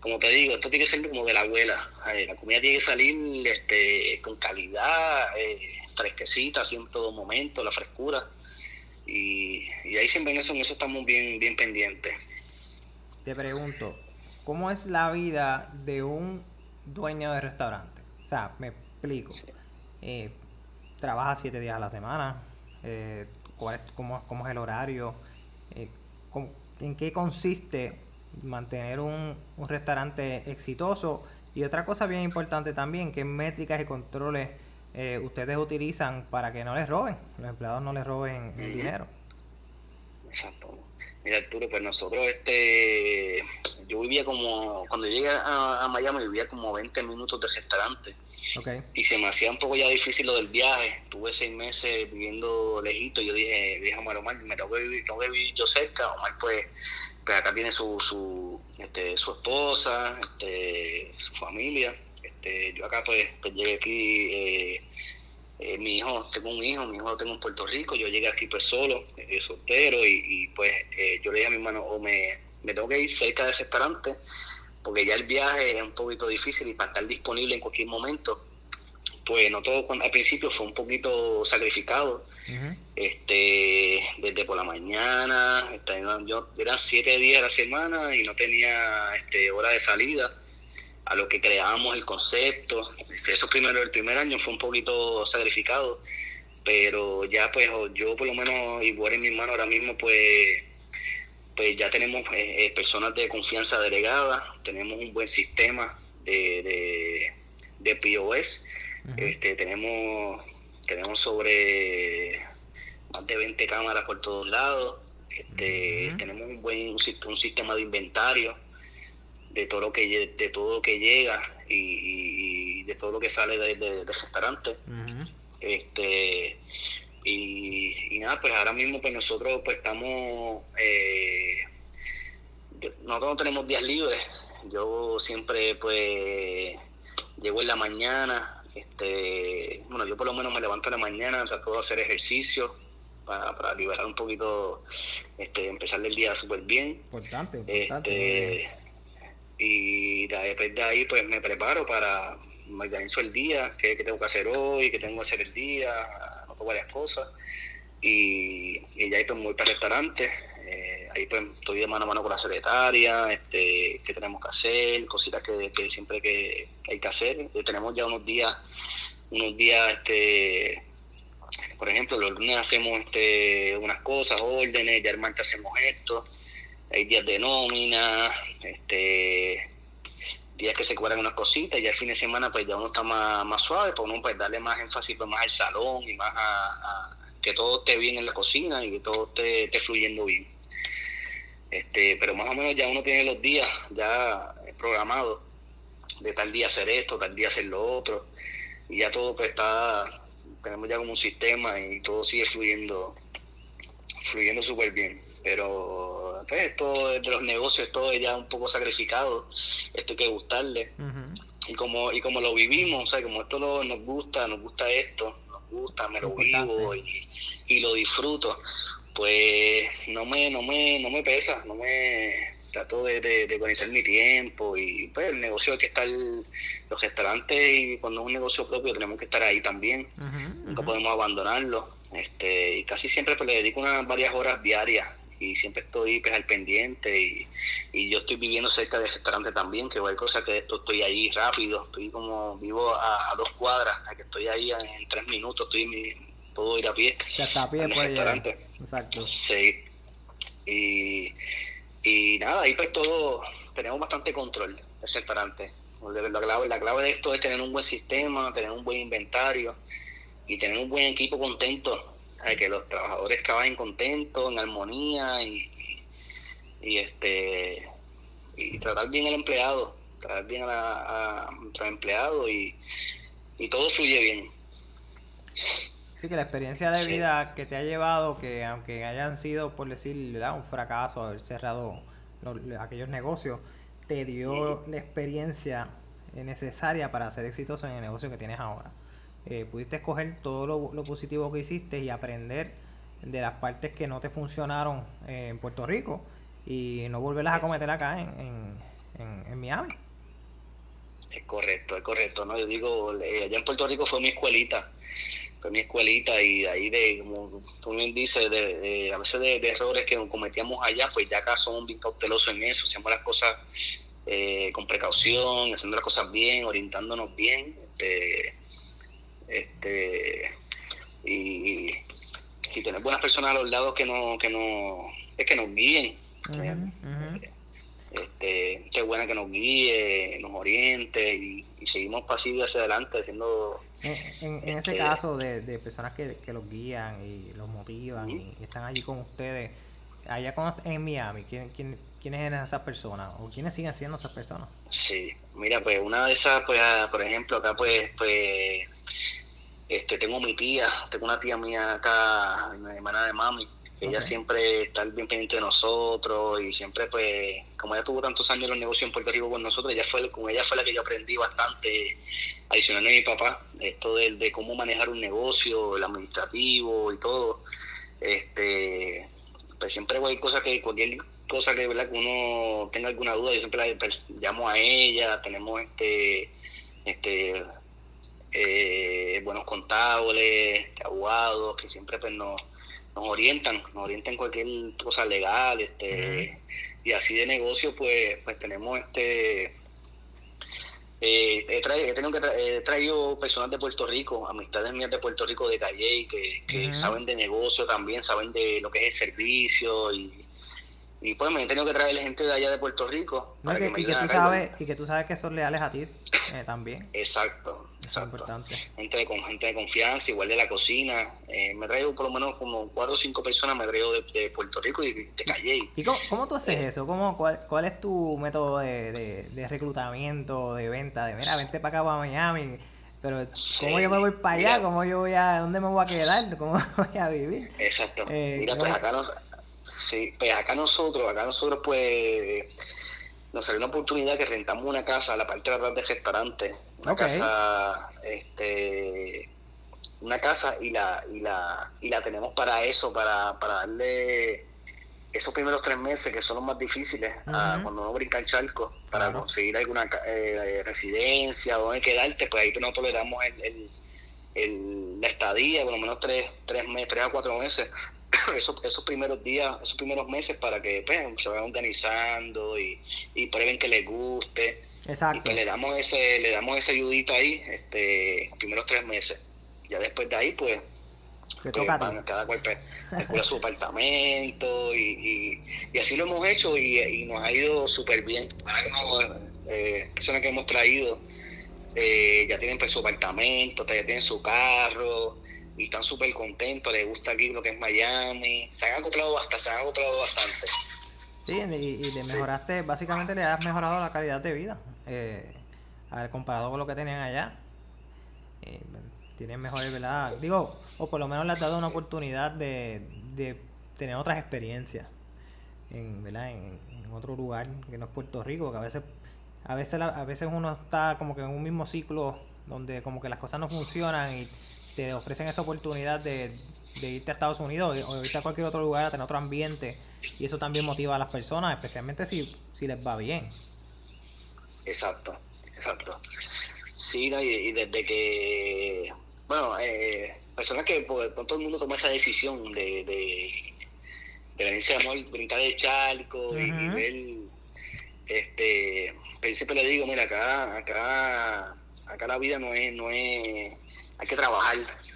como te digo, esto tiene que ser como de la abuela. la comida tiene que salir este, con calidad, eh, fresquecita, así en todo momento, la frescura. Y, ahí siempre en eso, en eso estamos bien, bien pendientes. Te pregunto, ¿cómo es la vida de un dueño de restaurante? O sea, me explico. Eh, trabaja siete días a la semana. Eh, ¿cuál es, cómo, es el horario? ¿En qué consiste mantener un, restaurante exitoso. Y otra cosa bien importante también, qué métricas y controles eh, ustedes utilizan para que no les roben, los empleados no les roben el dinero. Exacto. Mira Arturo, pues nosotros, este, yo vivía como, cuando llegué a, Miami vivía como 20 minutos de restaurante. Y se me hacía un poco ya difícil lo del viaje. Tuve seis meses viviendo lejito. Yo dije, dije Omar, Omar, me tengo que vivir, tengo que vivir yo cerca. Omar, pues, pues acá tiene su, su, este, su esposa, este, su familia. Este, yo acá pues, pues llegué aquí, eh, eh, mi hijo, tengo un hijo, mi hijo lo tengo en Puerto Rico, yo llegué aquí pues solo, eh, soltero, y, pues yo le dije a mi hermano, o me, me tengo que ir cerca del restaurante, porque ya el viaje es un poquito difícil y para estar disponible en cualquier momento, pues no todo al principio fue un poquito sacrificado, este desde por la mañana, yo eran siete días a la semana y no tenía este, hora de salida a lo que creábamos el concepto. Este, eso primero, el primer año fue un poquito sacrificado, pero ya pues yo por lo menos igual en mi mano ahora mismo pues pues ya tenemos eh, eh, personas de confianza delegadas, tenemos un buen sistema de, de, POS, este, tenemos, tenemos sobre más de 20 cámaras por todos lados, este, tenemos un buen un, sistema de inventario de todo lo que de todo lo que llega y, de todo lo que sale del de, restaurante. Este y, nada, pues ahora mismo pues nosotros pues estamos, eh, nosotros no tenemos días libres, yo siempre pues llego en la mañana, este, bueno, yo por lo menos me levanto en la mañana, trato de hacer ejercicio para, para liberar un poquito, este, empezar el día súper bien. Importante, importante. Este, y después de ahí pues me preparo para, me organizo el día, qué, qué tengo que hacer hoy, qué tengo que hacer el día, varias cosas. Y, ya ahí pues voy para el eh, ahí pues estoy de mano a mano con la secretaria, este, qué tenemos que hacer, cositas que, siempre que, hay que hacer. Eh, tenemos ya unos días, unos días, este, por ejemplo, los lunes hacemos este, unas cosas, órdenes, ya el martes hacemos esto, hay días de nómina, este días que se cubran unas cositas y ya el fin de semana pues ya uno está más, más suave, pues uno pues darle más énfasis pues, más al salón y más a, que todo esté bien en la cocina y que todo esté, fluyendo bien. Este, pero más o menos ya uno tiene los días ya programados de tal día hacer esto, tal día hacer lo otro. y ya todo pues está, tenemos ya como un sistema y todo sigue fluyendo, fluyendo súper bien. Pero pues, esto de los negocios, todo es ya un poco sacrificado, esto hay que gustarle. Y como y como lo vivimos, o sea, como esto nos gusta, nos gusta esto, nos gusta, me lo vivo y, y lo disfruto, pues no me, no me, no me pesa, no me trato de, de, organizar mi tiempo y pues el negocio hay que estar, los restaurantes y cuando es un negocio propio tenemos que estar ahí también, nunca podemos abandonarlo, este, y casi siempre pues, le dedico unas varias horas diarias y siempre estoy pues, al pendiente y, y yo estoy viviendo cerca del restaurante también, que hay cosa que esto estoy ahí rápido, estoy como vivo a, dos cuadras, que estoy ahí en, tres minutos, estoy puedo ir a pie. Ya está a pie, pues, Exacto. Sí. Y y nada, ahí pues todo, tenemos bastante control del restaurante. La clave, la clave de esto es tener un buen sistema, tener un buen inventario y tener un buen equipo contento, que los trabajadores trabajen contentos, en armonía y, y, este y tratar bien al empleado, tratar bien a, nuestro empleado y, y todo fluye bien. Sí, que la experiencia de vida que te ha llevado, que aunque hayan sido, por decir, un fracaso, haber cerrado aquellos negocios, te dio la experiencia necesaria para ser exitoso en el negocio que tienes ahora. Eh, pudiste escoger todo lo, positivo que hiciste y aprender de las partes que no te funcionaron en Puerto Rico y no volverlas a cometer acá en, en, en Miami. Es correcto, es correcto. ¿no? Yo digo, allá en Puerto Rico fue mi escuelita fue mi escuelita y ahí de, como tú bien dices, de, a veces de, errores que cometíamos allá, pues ya acá somos bien cautelosos en eso, hacemos las cosas eh, con precaución, haciendo las cosas bien, orientándonos bien, este, este y, tener buenas personas a los lados que no, que no, es que nos guíen. Este, qué buena que nos guíe, nos oriente y, seguimos pasivos hacia adelante haciendo en, ese este, caso de, personas que, los guían y los motivan y, están allí con ustedes, allá en Miami, ¿quién, quién, quiénes eran esas personas o quiénes siguen siendo esas personas? Sí, mira, pues una de esas, pues ah, por ejemplo, acá pues, pues este, tengo mi tía, tengo una tía mía acá, mi hermana de mami, ella siempre está bien pendiente de nosotros y siempre pues como ella tuvo tantos años en los negocios en Puerto Rico con nosotros ella fue con ella fue la que yo aprendí bastante adicional de mi papá esto de, cómo manejar un negocio el administrativo y todo. Este pues siempre hay cosas que cualquier cosa que verdad que uno tenga alguna duda yo siempre la llamo a ella tenemos este este eh, buenos contables abogados que siempre pues nos nos orientan, nos orientan cualquier cosa legal, este, y así de negocio, pues, pues tenemos este eh, he, traído, que traído personas de Puerto Rico, amistades mías de Puerto Rico, de Calle, que, que saben de negocio también, saben de lo que es el servicio y, y pues me he tenido que traer gente de allá de Puerto Rico. y, que tú sabes, y que tú sabes que son leales a ti eh, también. Exacto. es importante. Gente de, gente de confianza, igual de la cocina. Eh, me traigo por lo menos como cuatro o cinco personas, me traigo de, Puerto Rico y de Calle. ¿Y cómo, tú haces eh. eso? ¿Cómo, cuál, ¿Cuál es tu método de, de, reclutamiento, de venta? De mira, vente para acá, para Miami. Pero, ¿cómo yo me voy para allá? ¿Cómo yo voy a, dónde me voy a quedar? ¿Cómo <laughs> voy a vivir? Exacto. mira, pues acá no Sí, pues acá nosotros, acá nosotros pues nos salió una oportunidad que rentamos una casa a la parte de atrás del restaurante. Una casa, este, una casa y la, y la, y la tenemos para eso, para, para darle esos primeros tres meses que son los más difíciles cuando uno brinca el charco para conseguir alguna eh, residencia, donde quedarte, pues ahí nosotros le damos el, el, la estadía, por lo menos tres, tres meses, tres a cuatro meses <clears throat> esos, esos primeros días, esos primeros meses para que pues, se vayan organizando y, y prueben que les guste. Exacto. Y pues le damos ese, le damos esa ayudita ahí, este, los primeros tres meses. Ya después de ahí, pues, pues cada cual pues, <laughs> su apartamento y, y, así lo hemos hecho y, nos ha ido súper bien. Eh, personas que hemos traído eh, ya tienen pues, su apartamento, ya tienen su carro, y están súper contentos, les gusta aquí lo que es Miami, se han acoplado bastante, se han acoplado bastante. Sí, y, le mejoraste, básicamente le has mejorado la calidad de vida, eh, a ver, comparado con lo que tenían allá. eh, tienen mejores, ¿verdad? Digo, o por lo menos les ha dado una oportunidad de, de tener otras experiencias en, ¿verdad? En, otro lugar que no es Puerto Rico, que a veces, a veces, a veces uno está como que en un mismo ciclo donde como que las cosas no funcionan y te ofrecen esa oportunidad de, irte a Estados Unidos o irte a cualquier otro lugar a tener otro ambiente y eso también motiva a las personas, especialmente si, si les va bien. Exacto, exacto. Sí, y, desde que, bueno, eh, personas que pues, todo el mundo toma esa decisión de, de, de venirse a brincar el charco y, ver, este, pero siempre le digo, mira, acá, acá, acá la vida no es, no es, hay que trabajar,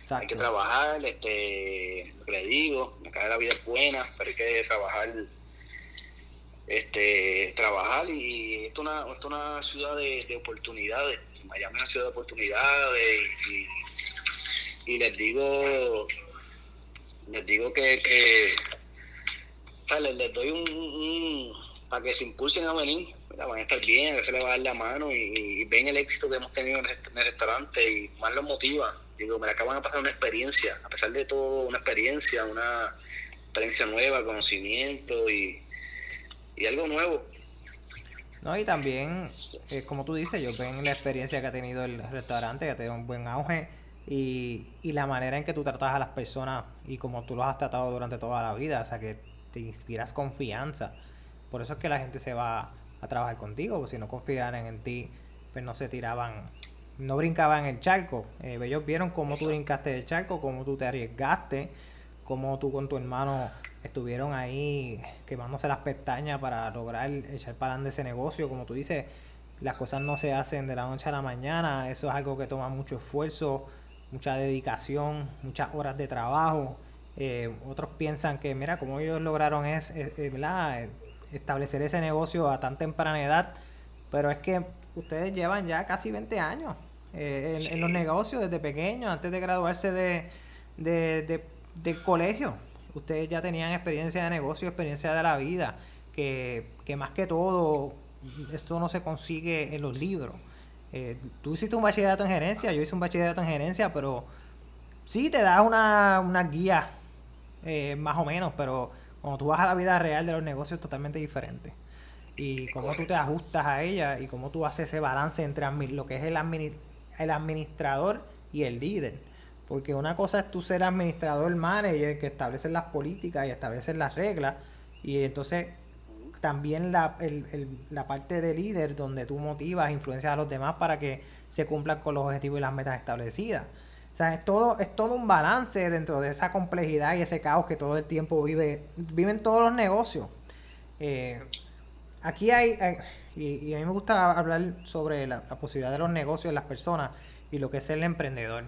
hay que trabajar, este, lo que le digo, acá la vida es buena, pero hay que trabajar este, trabajar y esto es una, esto una ciudad de, oportunidades. Miami es una ciudad de oportunidades y, les digo les digo que, que les, doy un, para que se impulsen a venir, van a estar bien, a se les va a dar la mano y, ven el éxito que hemos tenido en el, restaurante y más los motiva. Digo, me acaban de pasar una experiencia, a pesar de todo, una experiencia, una experiencia nueva, conocimiento y, y algo nuevo. No, y también, eh, como tú dices, yo ven la experiencia que ha tenido el restaurante, que ha tenido un buen auge, y, y la manera en que tú tratas a las personas y como tú los has tratado durante toda la vida, o sea, que te inspiras confianza. Por eso es que la gente se va a trabajar contigo, porque si no confiaran en ti, pues no se tiraban, no brincaban el charco. Eh, ellos vieron cómo tú brincaste el charco, cómo tú te arriesgaste, cómo tú con tu hermano estuvieron ahí quemándose las pestañas para lograr echar para adelante ese negocio. Como tú dices, las cosas no se hacen de la noche a la mañana, eso es algo que toma mucho esfuerzo, mucha dedicación, muchas horas de trabajo. Eh, otros piensan que, mira, como ellos lograron es, establecer ese negocio a tan temprana edad, pero es que ustedes llevan ya casi 20 años eh, en, los negocios desde pequeños, antes de graduarse de, de, del colegio ustedes ya tenían experiencia de negocio, experiencia de la vida, que, más que todo, esto no se consigue en los libros. Eh, tú hiciste un bachillerato en gerencia, yo hice un bachillerato en gerencia, pero sí te da una, una guía, eh, más o menos, pero cuando tú vas a la vida real de los negocios es totalmente diferente. Y cómo tú te ajustas a ella y cómo tú haces ese balance entre lo que es el, el administrador y el líder. Porque una cosa es tú ser administrador manager que establece las políticas y establece las reglas. Y entonces también la, la parte de líder donde tú motivas, influencias a los demás para que se cumplan con los objetivos y las metas establecidas. O sea, es todo, es todo un balance dentro de esa complejidad y ese caos que todo el tiempo vive, viven todos los negocios. Eh, aquí hay, y, a mí me gusta hablar sobre la, posibilidad de los negocios, de las personas y lo que es el emprendedor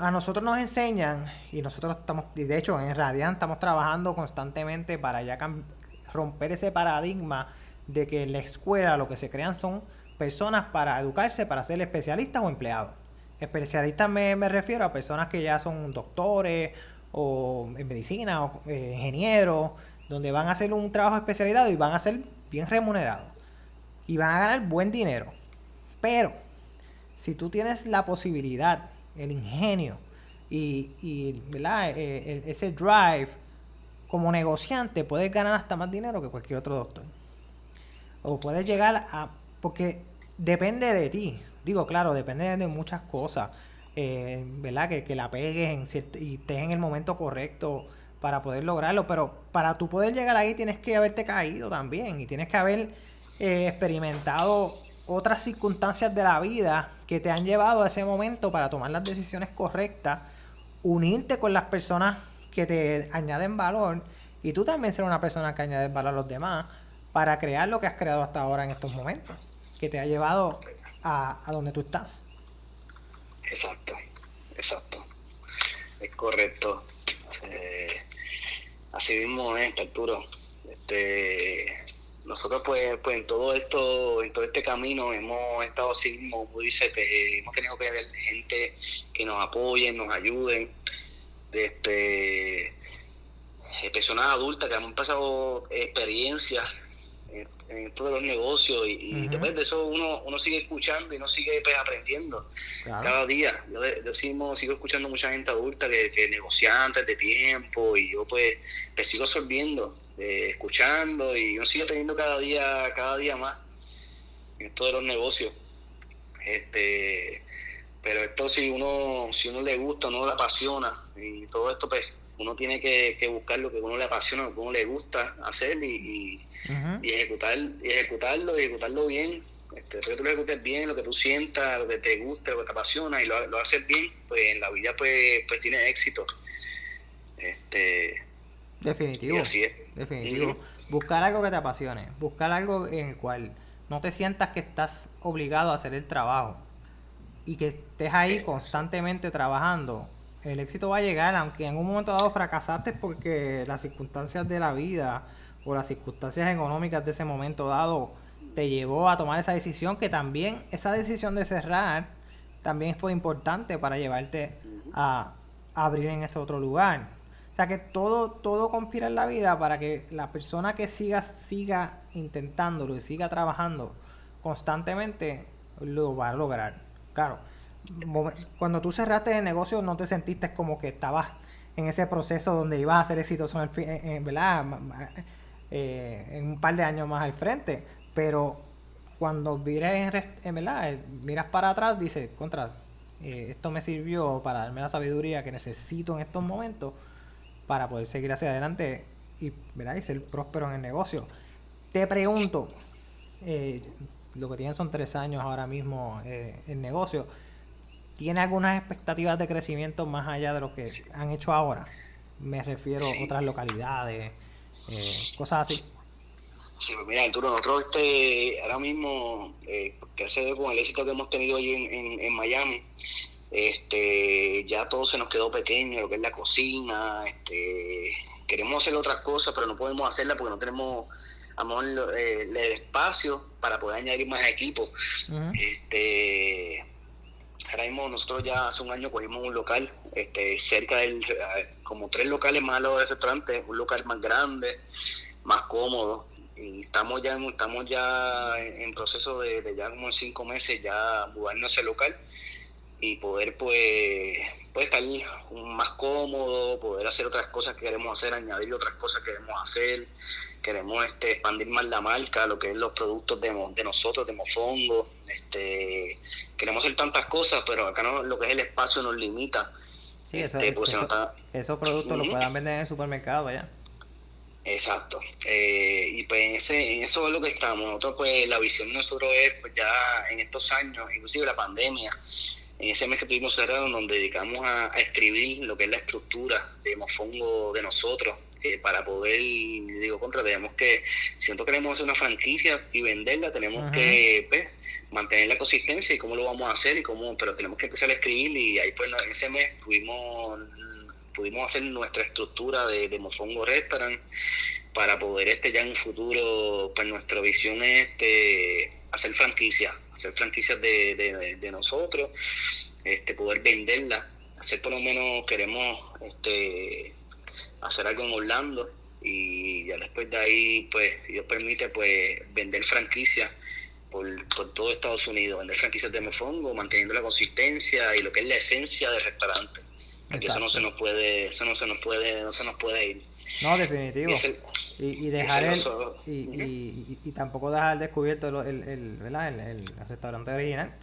a nosotros nos enseñan, y nosotros estamos, de hecho en Radiant estamos trabajando constantemente para ya romper ese paradigma de que en la escuela lo que se crean son personas para educarse, para ser especialistas o empleados. Especialistas me, refiero a personas que ya son doctores o en medicina o eh, ingenieros, donde van a hacer un trabajo especializado y van a ser bien remunerados. Y van a ganar buen dinero. Pero, si tú tienes la posibilidad el ingenio y, y eh, ese drive como negociante, puedes ganar hasta más dinero que cualquier otro doctor. O puedes llegar a... Porque depende de ti. Digo, claro, depende de muchas cosas. Eh, ¿Verdad? Que, que, la pegues y estés en el momento correcto para poder lograrlo. Pero para tú poder llegar ahí tienes que haberte caído también. Y tienes que haber eh, experimentado otras circunstancias de la vida que te han llevado a ese momento para tomar las decisiones correctas, unirte con las personas que te añaden valor y tú también ser una persona que añade valor a los demás para crear lo que has creado hasta ahora en estos momentos, que te ha llevado a, donde tú estás. Exacto, exacto. Es correcto. Eh, así mismo es, Arturo. Este, nosotros pues, pues en todo esto, en todo este camino hemos estado así mismo, como dice, hemos tenido que ver gente que nos apoyen, nos ayuden, este personas adultas que han pasado experiencias, en esto de los negocios y, después de eso uno, uno sigue escuchando y uno sigue pues, aprendiendo cada día. Yo, yo sigo, sigo, escuchando mucha gente adulta que, que negociantes de tiempo y yo pues, pues sigo absorbiendo, eh, escuchando y uno sigue aprendiendo cada día, cada día más en esto de los negocios. Este, pero esto si uno, si uno le gusta, uno le apasiona y todo esto pues uno tiene que, buscar lo que uno le apasiona, lo que uno le gusta hacer y, y, ejecutar, y ejecutarlo, y ejecutarlo bien. Este, que tú lo ejecutes bien, lo que tú sientas, lo que te guste, lo que te apasiona y lo, lo haces bien, pues en la vida pues, pues tiene éxito. Este, definitivo. Definitivo. Buscar algo que te apasione, buscar algo en el cual no te sientas que estás obligado a hacer el trabajo y que estés ahí constantemente trabajando el éxito va a llegar, aunque en un momento dado fracasaste porque las circunstancias de la vida o las circunstancias económicas de ese momento dado te llevó a tomar esa decisión, que también esa decisión de cerrar también fue importante para llevarte a, abrir en este otro lugar. O sea que todo, todo conspira en la vida para que la persona que siga, siga intentándolo y siga trabajando constantemente lo va a lograr. Claro, cuando tú cerraste el negocio no te sentiste como que estabas en ese proceso donde ibas a ser exitoso en, el, ¿verdad? Eh, en un par de años más al frente, pero cuando miras, en, ¿verdad? miras para atrás, dices, contra, eh, esto me sirvió para darme la sabiduría que necesito en estos momentos para poder seguir hacia adelante y, ¿verdad? y ser próspero en el negocio. Te pregunto, eh, lo que tienen son tres años ahora mismo el negocio ¿Tiene algunas expectativas de crecimiento más allá de lo que han hecho ahora? Me refiero a otras localidades, eh, cosas así. Sí, pues mira, Arturo, nosotros este, ahora mismo, eh, que hace con el éxito que hemos tenido hoy en, Miami, este, ya todo se nos quedó pequeño, lo que es la cocina, este, queremos hacer otras cosas, pero no podemos hacerla porque no tenemos amor, eh, el espacio para poder añadir más equipos. este, ahora mismo nosotros ya hace un año cogimos un local este, cerca del, eh, como tres locales más al lado del restaurante, un local más grande, más cómodo. Y estamos ya, estamos ya en proceso de, ya como en cinco meses ya mudarnos ese local y poder pues, pues estar más cómodo, poder hacer otras cosas que queremos hacer, añadir otras cosas que queremos hacer queremos este, expandir más la marca, lo que es los productos de, de nosotros, de Mofongo. Este, queremos hacer tantas cosas, pero acá no, lo que es el espacio nos limita. Sí, eso, este, pues, esos productos los puedan vender en el supermercado ya. Exacto. Eh, y pues en, ese, en eso es lo que estamos. Nosotros, pues la visión de nosotros es, pues ya en estos años, inclusive la pandemia, en ese mes que tuvimos cerrado, nos dedicamos a, a escribir lo que es la estructura de Mofongo de nosotros, para poder, digo, contra, tenemos que, si nosotros queremos hacer una franquicia y venderla, tenemos que pues, mantener la consistencia y cómo lo vamos a hacer y cómo, pero tenemos que empezar a escribir y ahí pues en ese mes pudimos, pudimos hacer nuestra estructura de, de Mofongo Restaurant para poder este ya en un futuro, pues nuestra visión es este, hacer franquicias, hacer franquicias de, de, nosotros, este, poder venderla, hacer por lo menos queremos este hacer algo en Orlando y ya después de ahí, pues, Dios permite, pues, vender franquicias por, todo Estados Unidos, vender franquicias de mofongo, manteniendo la consistencia y lo que es la esencia del restaurante. Porque eso no se nos puede, eso no se nos puede, no se nos puede ir. No, definitivo. Y, dejar el, y, y, tampoco dejar descubierto el, el, el, restaurante original.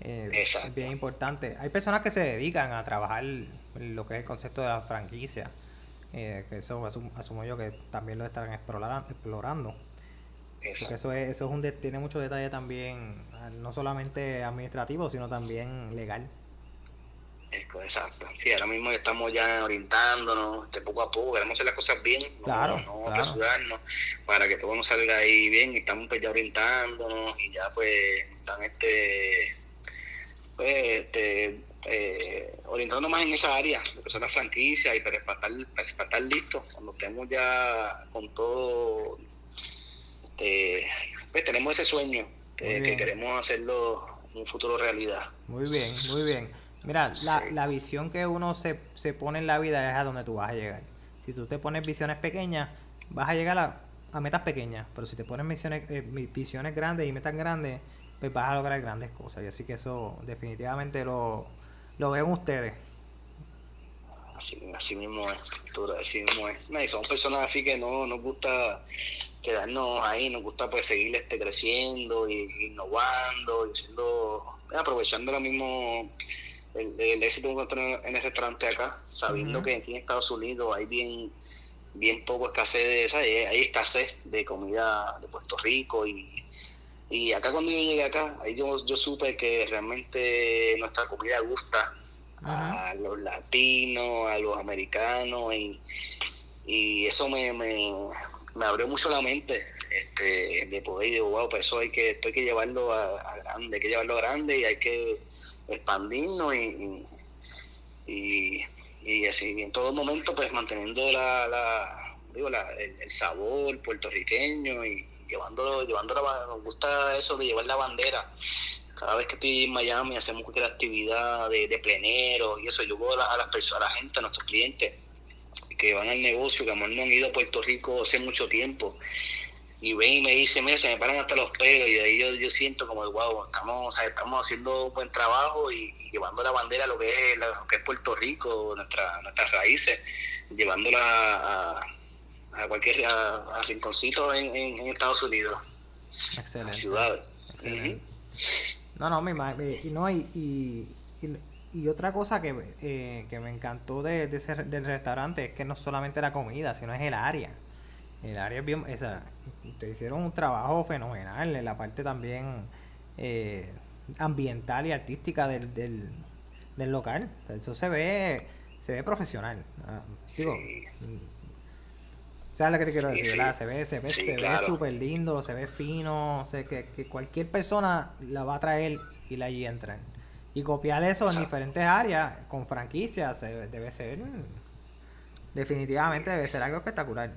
Eh, es bien importante. Hay personas que se dedican a trabajar lo que es el concepto de la franquicia. Eh, que eso asumo yo que también lo estarán explorando. Porque eso es, eso es un tiene mucho detalle también, ah, no solamente administrativo, sino también legal. Exacto. Sí, ahora mismo estamos ya orientándonos este, poco a poco, queremos hacer las cosas bien, claro, no, apresurarnos para que todo nos salga ahí bien y estamos pues ya orientándonos y ya pues están este pues este eh, orientando más en esa área, lo que son las franquicias y para estar, para listos cuando estemos ya con todo, este, pues tenemos ese sueño que, queremos hacerlo en un futuro realidad. Muy bien, muy bien. Mira, la, la visión que uno se, se pone en la vida es a donde tú vas a llegar. Si tú te pones visiones pequeñas, vas a llegar a a metas pequeñas, pero si te pones misiones, eh, visiones grandes y metas grandes, pues vas a lograr grandes cosas. Y así que eso definitivamente lo, lo ven ustedes. Así, así mismo es, así mismo es. No, y somos personas así que no nos gusta quedarnos ahí, nos gusta pues seguir este, creciendo y innovando y siendo, aprovechando lo mismo el, éxito en el restaurante acá, sabiendo que aquí en Estados Unidos hay bien bien poco escasez de, hay escasez de comida de Puerto Rico y, y acá cuando yo llegué acá, ahí yo, yo supe que realmente nuestra comida gusta a los latinos, a los americanos y, y eso me, me, me, abrió mucho la mente este, de poder, digo, wow, pues eso hay que, hay que llevarlo a, grande, hay que llevarlo a grande y hay que expandirnos y, y, y, así en todo momento pues manteniendo la, la digo, la, el, sabor puertorriqueño y llevándolo, llevando la, nos gusta eso de llevar la bandera. Cada vez que estoy en Miami hacemos cualquier actividad de, de plenero y eso, yo voy a, las personas, a la gente, a nuestros clientes que van al negocio, que no han ido a Puerto Rico hace mucho tiempo y ven y me dicen, mira, se me paran hasta los pelos y ahí yo, yo siento como, wow, estamos, estamos haciendo un buen trabajo y, llevando la bandera lo que es, lo que es Puerto Rico, nuestra, nuestras raíces, llevándola a, a cualquier a, rinconcito en, en, Estados Unidos. Excelente. Ciudades. No, no, mi y, no, y, y, y, otra cosa que, eh, que me encantó de, de ese, del restaurante es que no solamente la comida, sino es el área. El área es bien, o sea, ustedes hicieron un trabajo fenomenal en la parte también eh, ambiental y artística del, del, del local. Eso se ve, se ve profesional. Ah, digo, ¿Sabes lo que te quiero decir? Se ve, se ve, se ve súper lindo, se ve fino, o que, que, cualquier persona la va a traer y la allí entran. Y copiar eso en diferentes áreas, con franquicias, debe ser, definitivamente debe ser algo espectacular.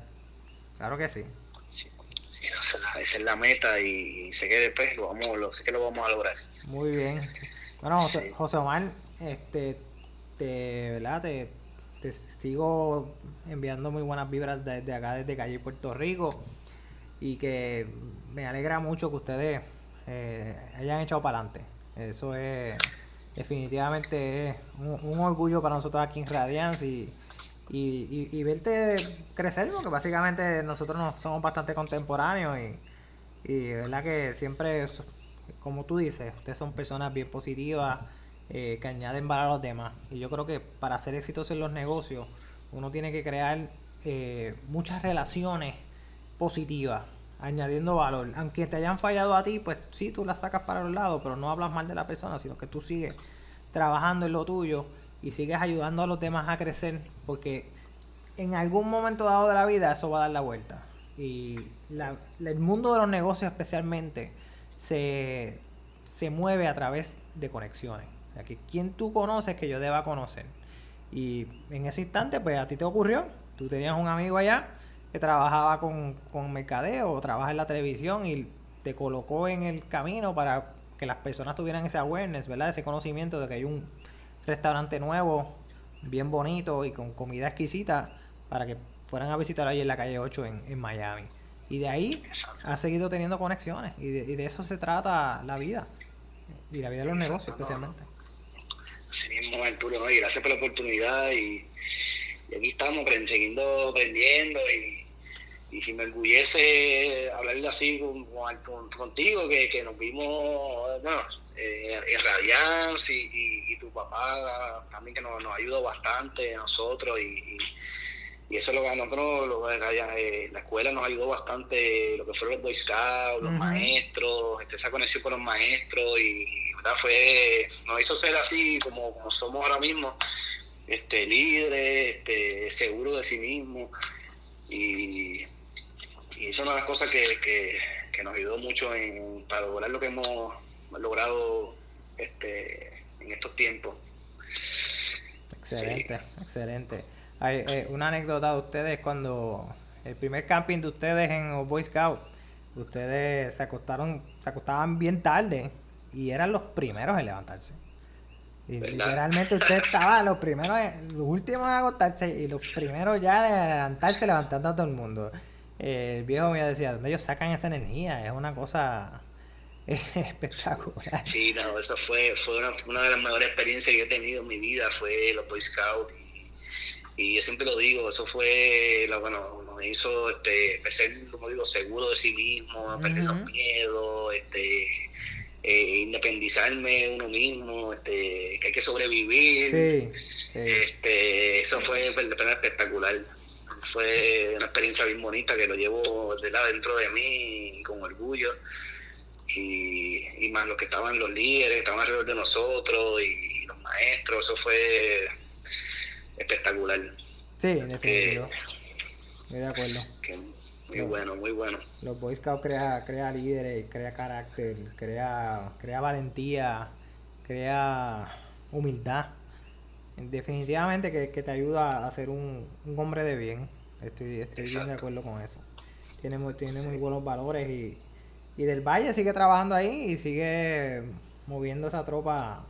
Claro que sí. Sí, esa, es la meta y sé que después lo vamos, lo, sé que lo vamos a lograr. Muy bien. Bueno, José, José Omar, este, te, ¿verdad? Te, te sigo enviando muy buenas vibras desde acá, desde Calle Puerto Rico. Y que me alegra mucho que ustedes eh, hayan echado para adelante. Eso es definitivamente un, orgullo para nosotros aquí en Radiance y, y, verte crecer, porque básicamente nosotros somos bastante contemporáneos y, y verdad que siempre, como tú dices, ustedes son personas bien positivas eh, que añaden valor a los demás. Y yo creo que para ser exitoso en los negocios, uno tiene que crear eh, muchas relaciones positivas, añadiendo valor. Aunque te hayan fallado a ti, pues sí, tú las sacas para los lados, pero no hablas mal de la persona, sino que tú sigues trabajando en lo tuyo y sigues ayudando a los demás a crecer, porque en algún momento dado de la vida eso va a dar la vuelta. Y el mundo de los negocios especialmente se, se mueve a través de conexiones. O sea, que quién tú conoces que yo deba conocer. Y en ese instante, pues a ti te ocurrió. Tú tenías un amigo allá que trabajaba con, con mercadeo trabaja en la televisión y te colocó en el camino para que las personas tuvieran ese awareness, ¿verdad? Ese conocimiento de que hay un restaurante nuevo, bien bonito y con comida exquisita para que fueran a visitar allí en la calle 8 en, en Miami. Y de ahí ha seguido teniendo conexiones y de, y de, eso se trata la vida y la vida de los negocios especialmente. Así mismo, Arturo, y gracias por la oportunidad y, aquí estamos siguiendo aprendiendo y, y, si me orgullece hablar así con, contigo, que, nos vimos eh, en Radiance y, tu papá también que nos, nos ayudó bastante nosotros y, y eso es lo que a nosotros, lo, eh, la escuela nos ayudó bastante, lo que fueron los Boy Scouts, los maestros, este, esa conexión con los maestros y fue nos hizo ser así como, como somos ahora mismo este líderes este, seguros de sí mismos. Y, y eso es una de las cosas que, que, nos ayudó mucho en, para lograr lo que hemos logrado este, en estos tiempos. Excelente excelente hay eh, una anécdota de ustedes cuando el primer camping de ustedes en Boy Scout ustedes se acostaron se acostaban bien tarde y eran los primeros en levantarse. Y literalmente usted estaba los primeros, los últimos en acostarse y los primeros ya de levantarse levantando a todo el mundo. el viejo me decía, ¿dónde ellos sacan esa energía? Es una cosa <laughs> espectacular. Sí, no, eso fue, fue una, de las mejores experiencias que he tenido en mi vida, fue los Boy Scouts. Y, yo siempre lo digo, eso fue, lo, bueno, nos hizo este, ser, como digo, seguro de sí mismo, perder los miedos, este, eh, independizarme uno mismo, este, que hay que sobrevivir. Este, eso fue espectacular. Fue una experiencia bien bonita que lo llevo de la dentro de mí con orgullo. Y, y más los que estaban los líderes, estaban alrededor de nosotros y, los maestros, eso fue espectacular. Sí, en Estoy de acuerdo. muy bueno, muy bueno. Los Boy Scouts crea, crea líderes, crea carácter, crea, crea valentía, crea humildad definitivamente que, te ayuda a ser un, hombre de bien. Estoy, estoy bien de acuerdo con eso. Tiene muy, tiene muy buenos valores y, y del Valle sigue trabajando ahí y sigue moviendo esa tropa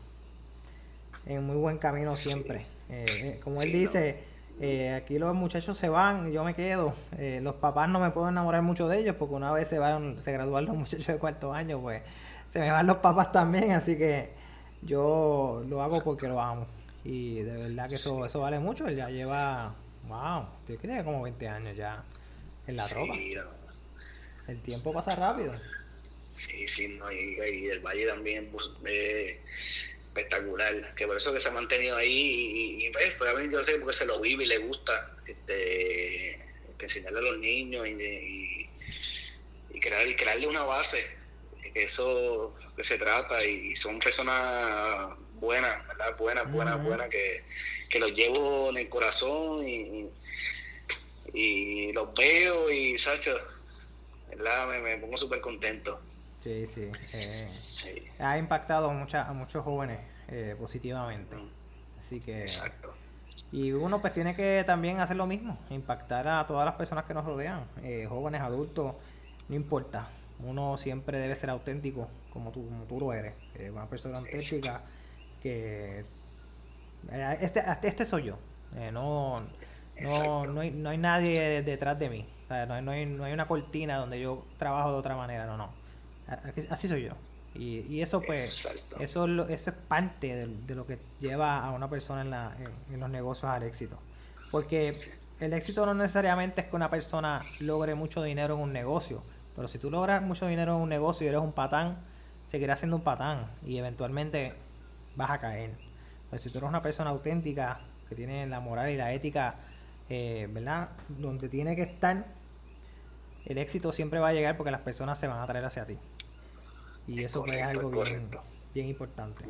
en muy buen camino siempre. Eh, eh, como él dice, eh, aquí los muchachos se van, yo me quedo. los papás no me puedo enamorar mucho de ellos porque una vez se van, se gradúan los <laughs> muchachos de cuarto año, pues se me van los papás también, así que yo lo hago porque lo amo. Y de verdad que eso, eso vale mucho. Él ya lleva, wow, tiene como 20 años ya en la tropa. El tiempo pasa rápido. Sí, sí, no, y, y el Valle también pues, eh, espectacular. Que por eso que se ha mantenido ahí. Y, pues, pues yo sé porque se lo vive y le gusta este, enseñarle a los niños y, y, crear, y crearle una base. Que eso que se trata. Y son personas buena, ¿verdad? Buena, buena, buena, que, que los llevo en el corazón y, y los veo y, Sacho, ¿verdad? Me, pongo súper contento. Sí, sí, eh, sí. Ha impactado a, mucha, a muchos jóvenes eh, positivamente. Así que... Exacto. Y uno pues tiene que también hacer lo mismo, impactar a todas las personas que nos rodean, eh, jóvenes, adultos, no importa. Uno siempre debe ser auténtico como tú, como tú lo eres. una persona auténtica que eh, este, este soy yo. Eh, no, no, no, hay, no hay nadie detrás de mí. no, hay, no, hay, no hay una cortina donde yo trabajo de otra manera. No, no. Así soy yo. Y, y eso pues, eso, eso es parte de, lo que lleva a una persona en, la, en, los negocios al éxito. Porque el éxito no necesariamente es que una persona logre mucho dinero en un negocio. Pero si tú logras mucho dinero en un negocio y eres un patán, seguirás siendo un patán. Y eventualmente vas a caer. Pues si tú eres una persona auténtica, que tiene la moral y la ética, eh, ¿verdad? Donde tiene que estar, el éxito siempre va a llegar porque las personas se van a traer hacia ti. Y eso pues, es algo bien, bien importante.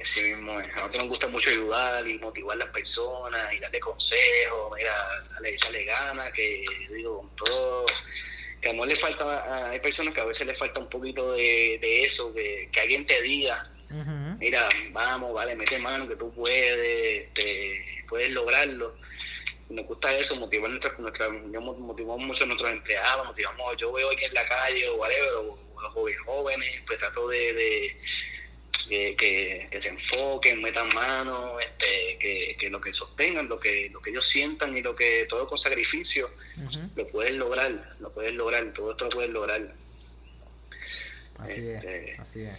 Así mismo A nosotros nos gusta mucho ayudar y motivar a las personas y darle consejos, mira, dale, echarle ganas, que digo, con todo, que a no le falta, hay personas que a veces le falta un poquito de, de eso, que, que alguien te diga, mira, vamos, vale, mete mano que tú puedes, te, puedes lograrlo. Nos gusta eso, motivar nuestra, nuestra, motivamos mucho a nuestros empleados, motivamos, yo veo aquí en la calle o whatever, o, los jóvenes, pues trato de, que, se enfoquen, metan mano, este, que, que, lo que sostengan, lo que, lo que ellos sientan y lo que todo con sacrificio lo pueden lograr, lo pueden lograr, todo esto lo pueden lograr. Así es, este, así es.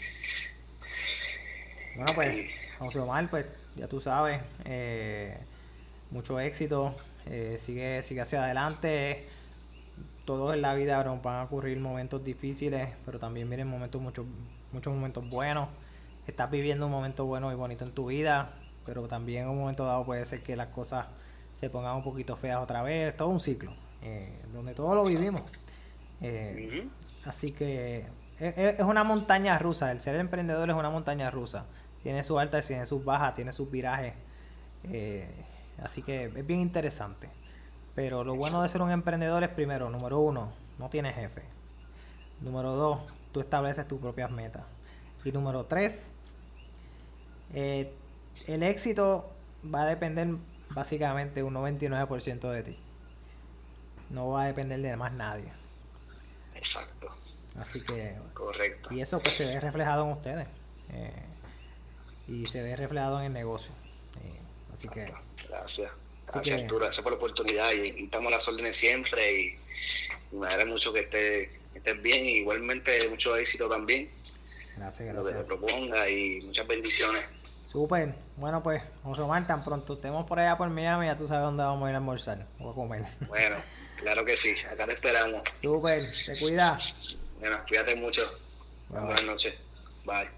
Bueno, pues, José Omar, pues ya tú sabes, eh, mucho éxito, eh, sigue, sigue hacia adelante. Todos en la vida van a ocurrir momentos difíciles, pero también vienen momentos, muchos, muchos momentos buenos. Estás viviendo un momento bueno y bonito en tu vida, pero también en un momento dado puede ser que las cosas se pongan un poquito feas otra vez. Todo un ciclo, eh, donde todos lo vivimos. Así que es, una montaña rusa. El ser emprendedor es una montaña rusa tiene sus altas, tiene sus bajas, tiene sus virajes. Eh, así que es bien interesante. Pero lo bueno de ser un emprendedor es primero, número uno, no tienes jefe. Número dos, tú estableces tus propias metas. Y número tres, eh, el éxito va a depender básicamente un 99% de ti. No va a depender de más nadie. Exacto. Así que... Correcto. Y eso pues se ve reflejado en ustedes. Eh, y se ve reflejado en el negocio. Así que. Gracias. Gracias, Arturo, gracias por la oportunidad y, estamos a las órdenes siempre y, me alegra mucho que estés, estés bien y igualmente mucho éxito también. Gracias, gracias. Lo que te proponga y muchas bendiciones. Súper. Bueno, pues, José Omar, tan pronto estemos por allá por Miami, ya tú sabes dónde vamos a ir a almorzar o a comer. <laughs> Bueno, claro que sí. Acá te esperamos. Súper. Te cuida. Bueno, cuídate mucho. Buenas noches. Bye.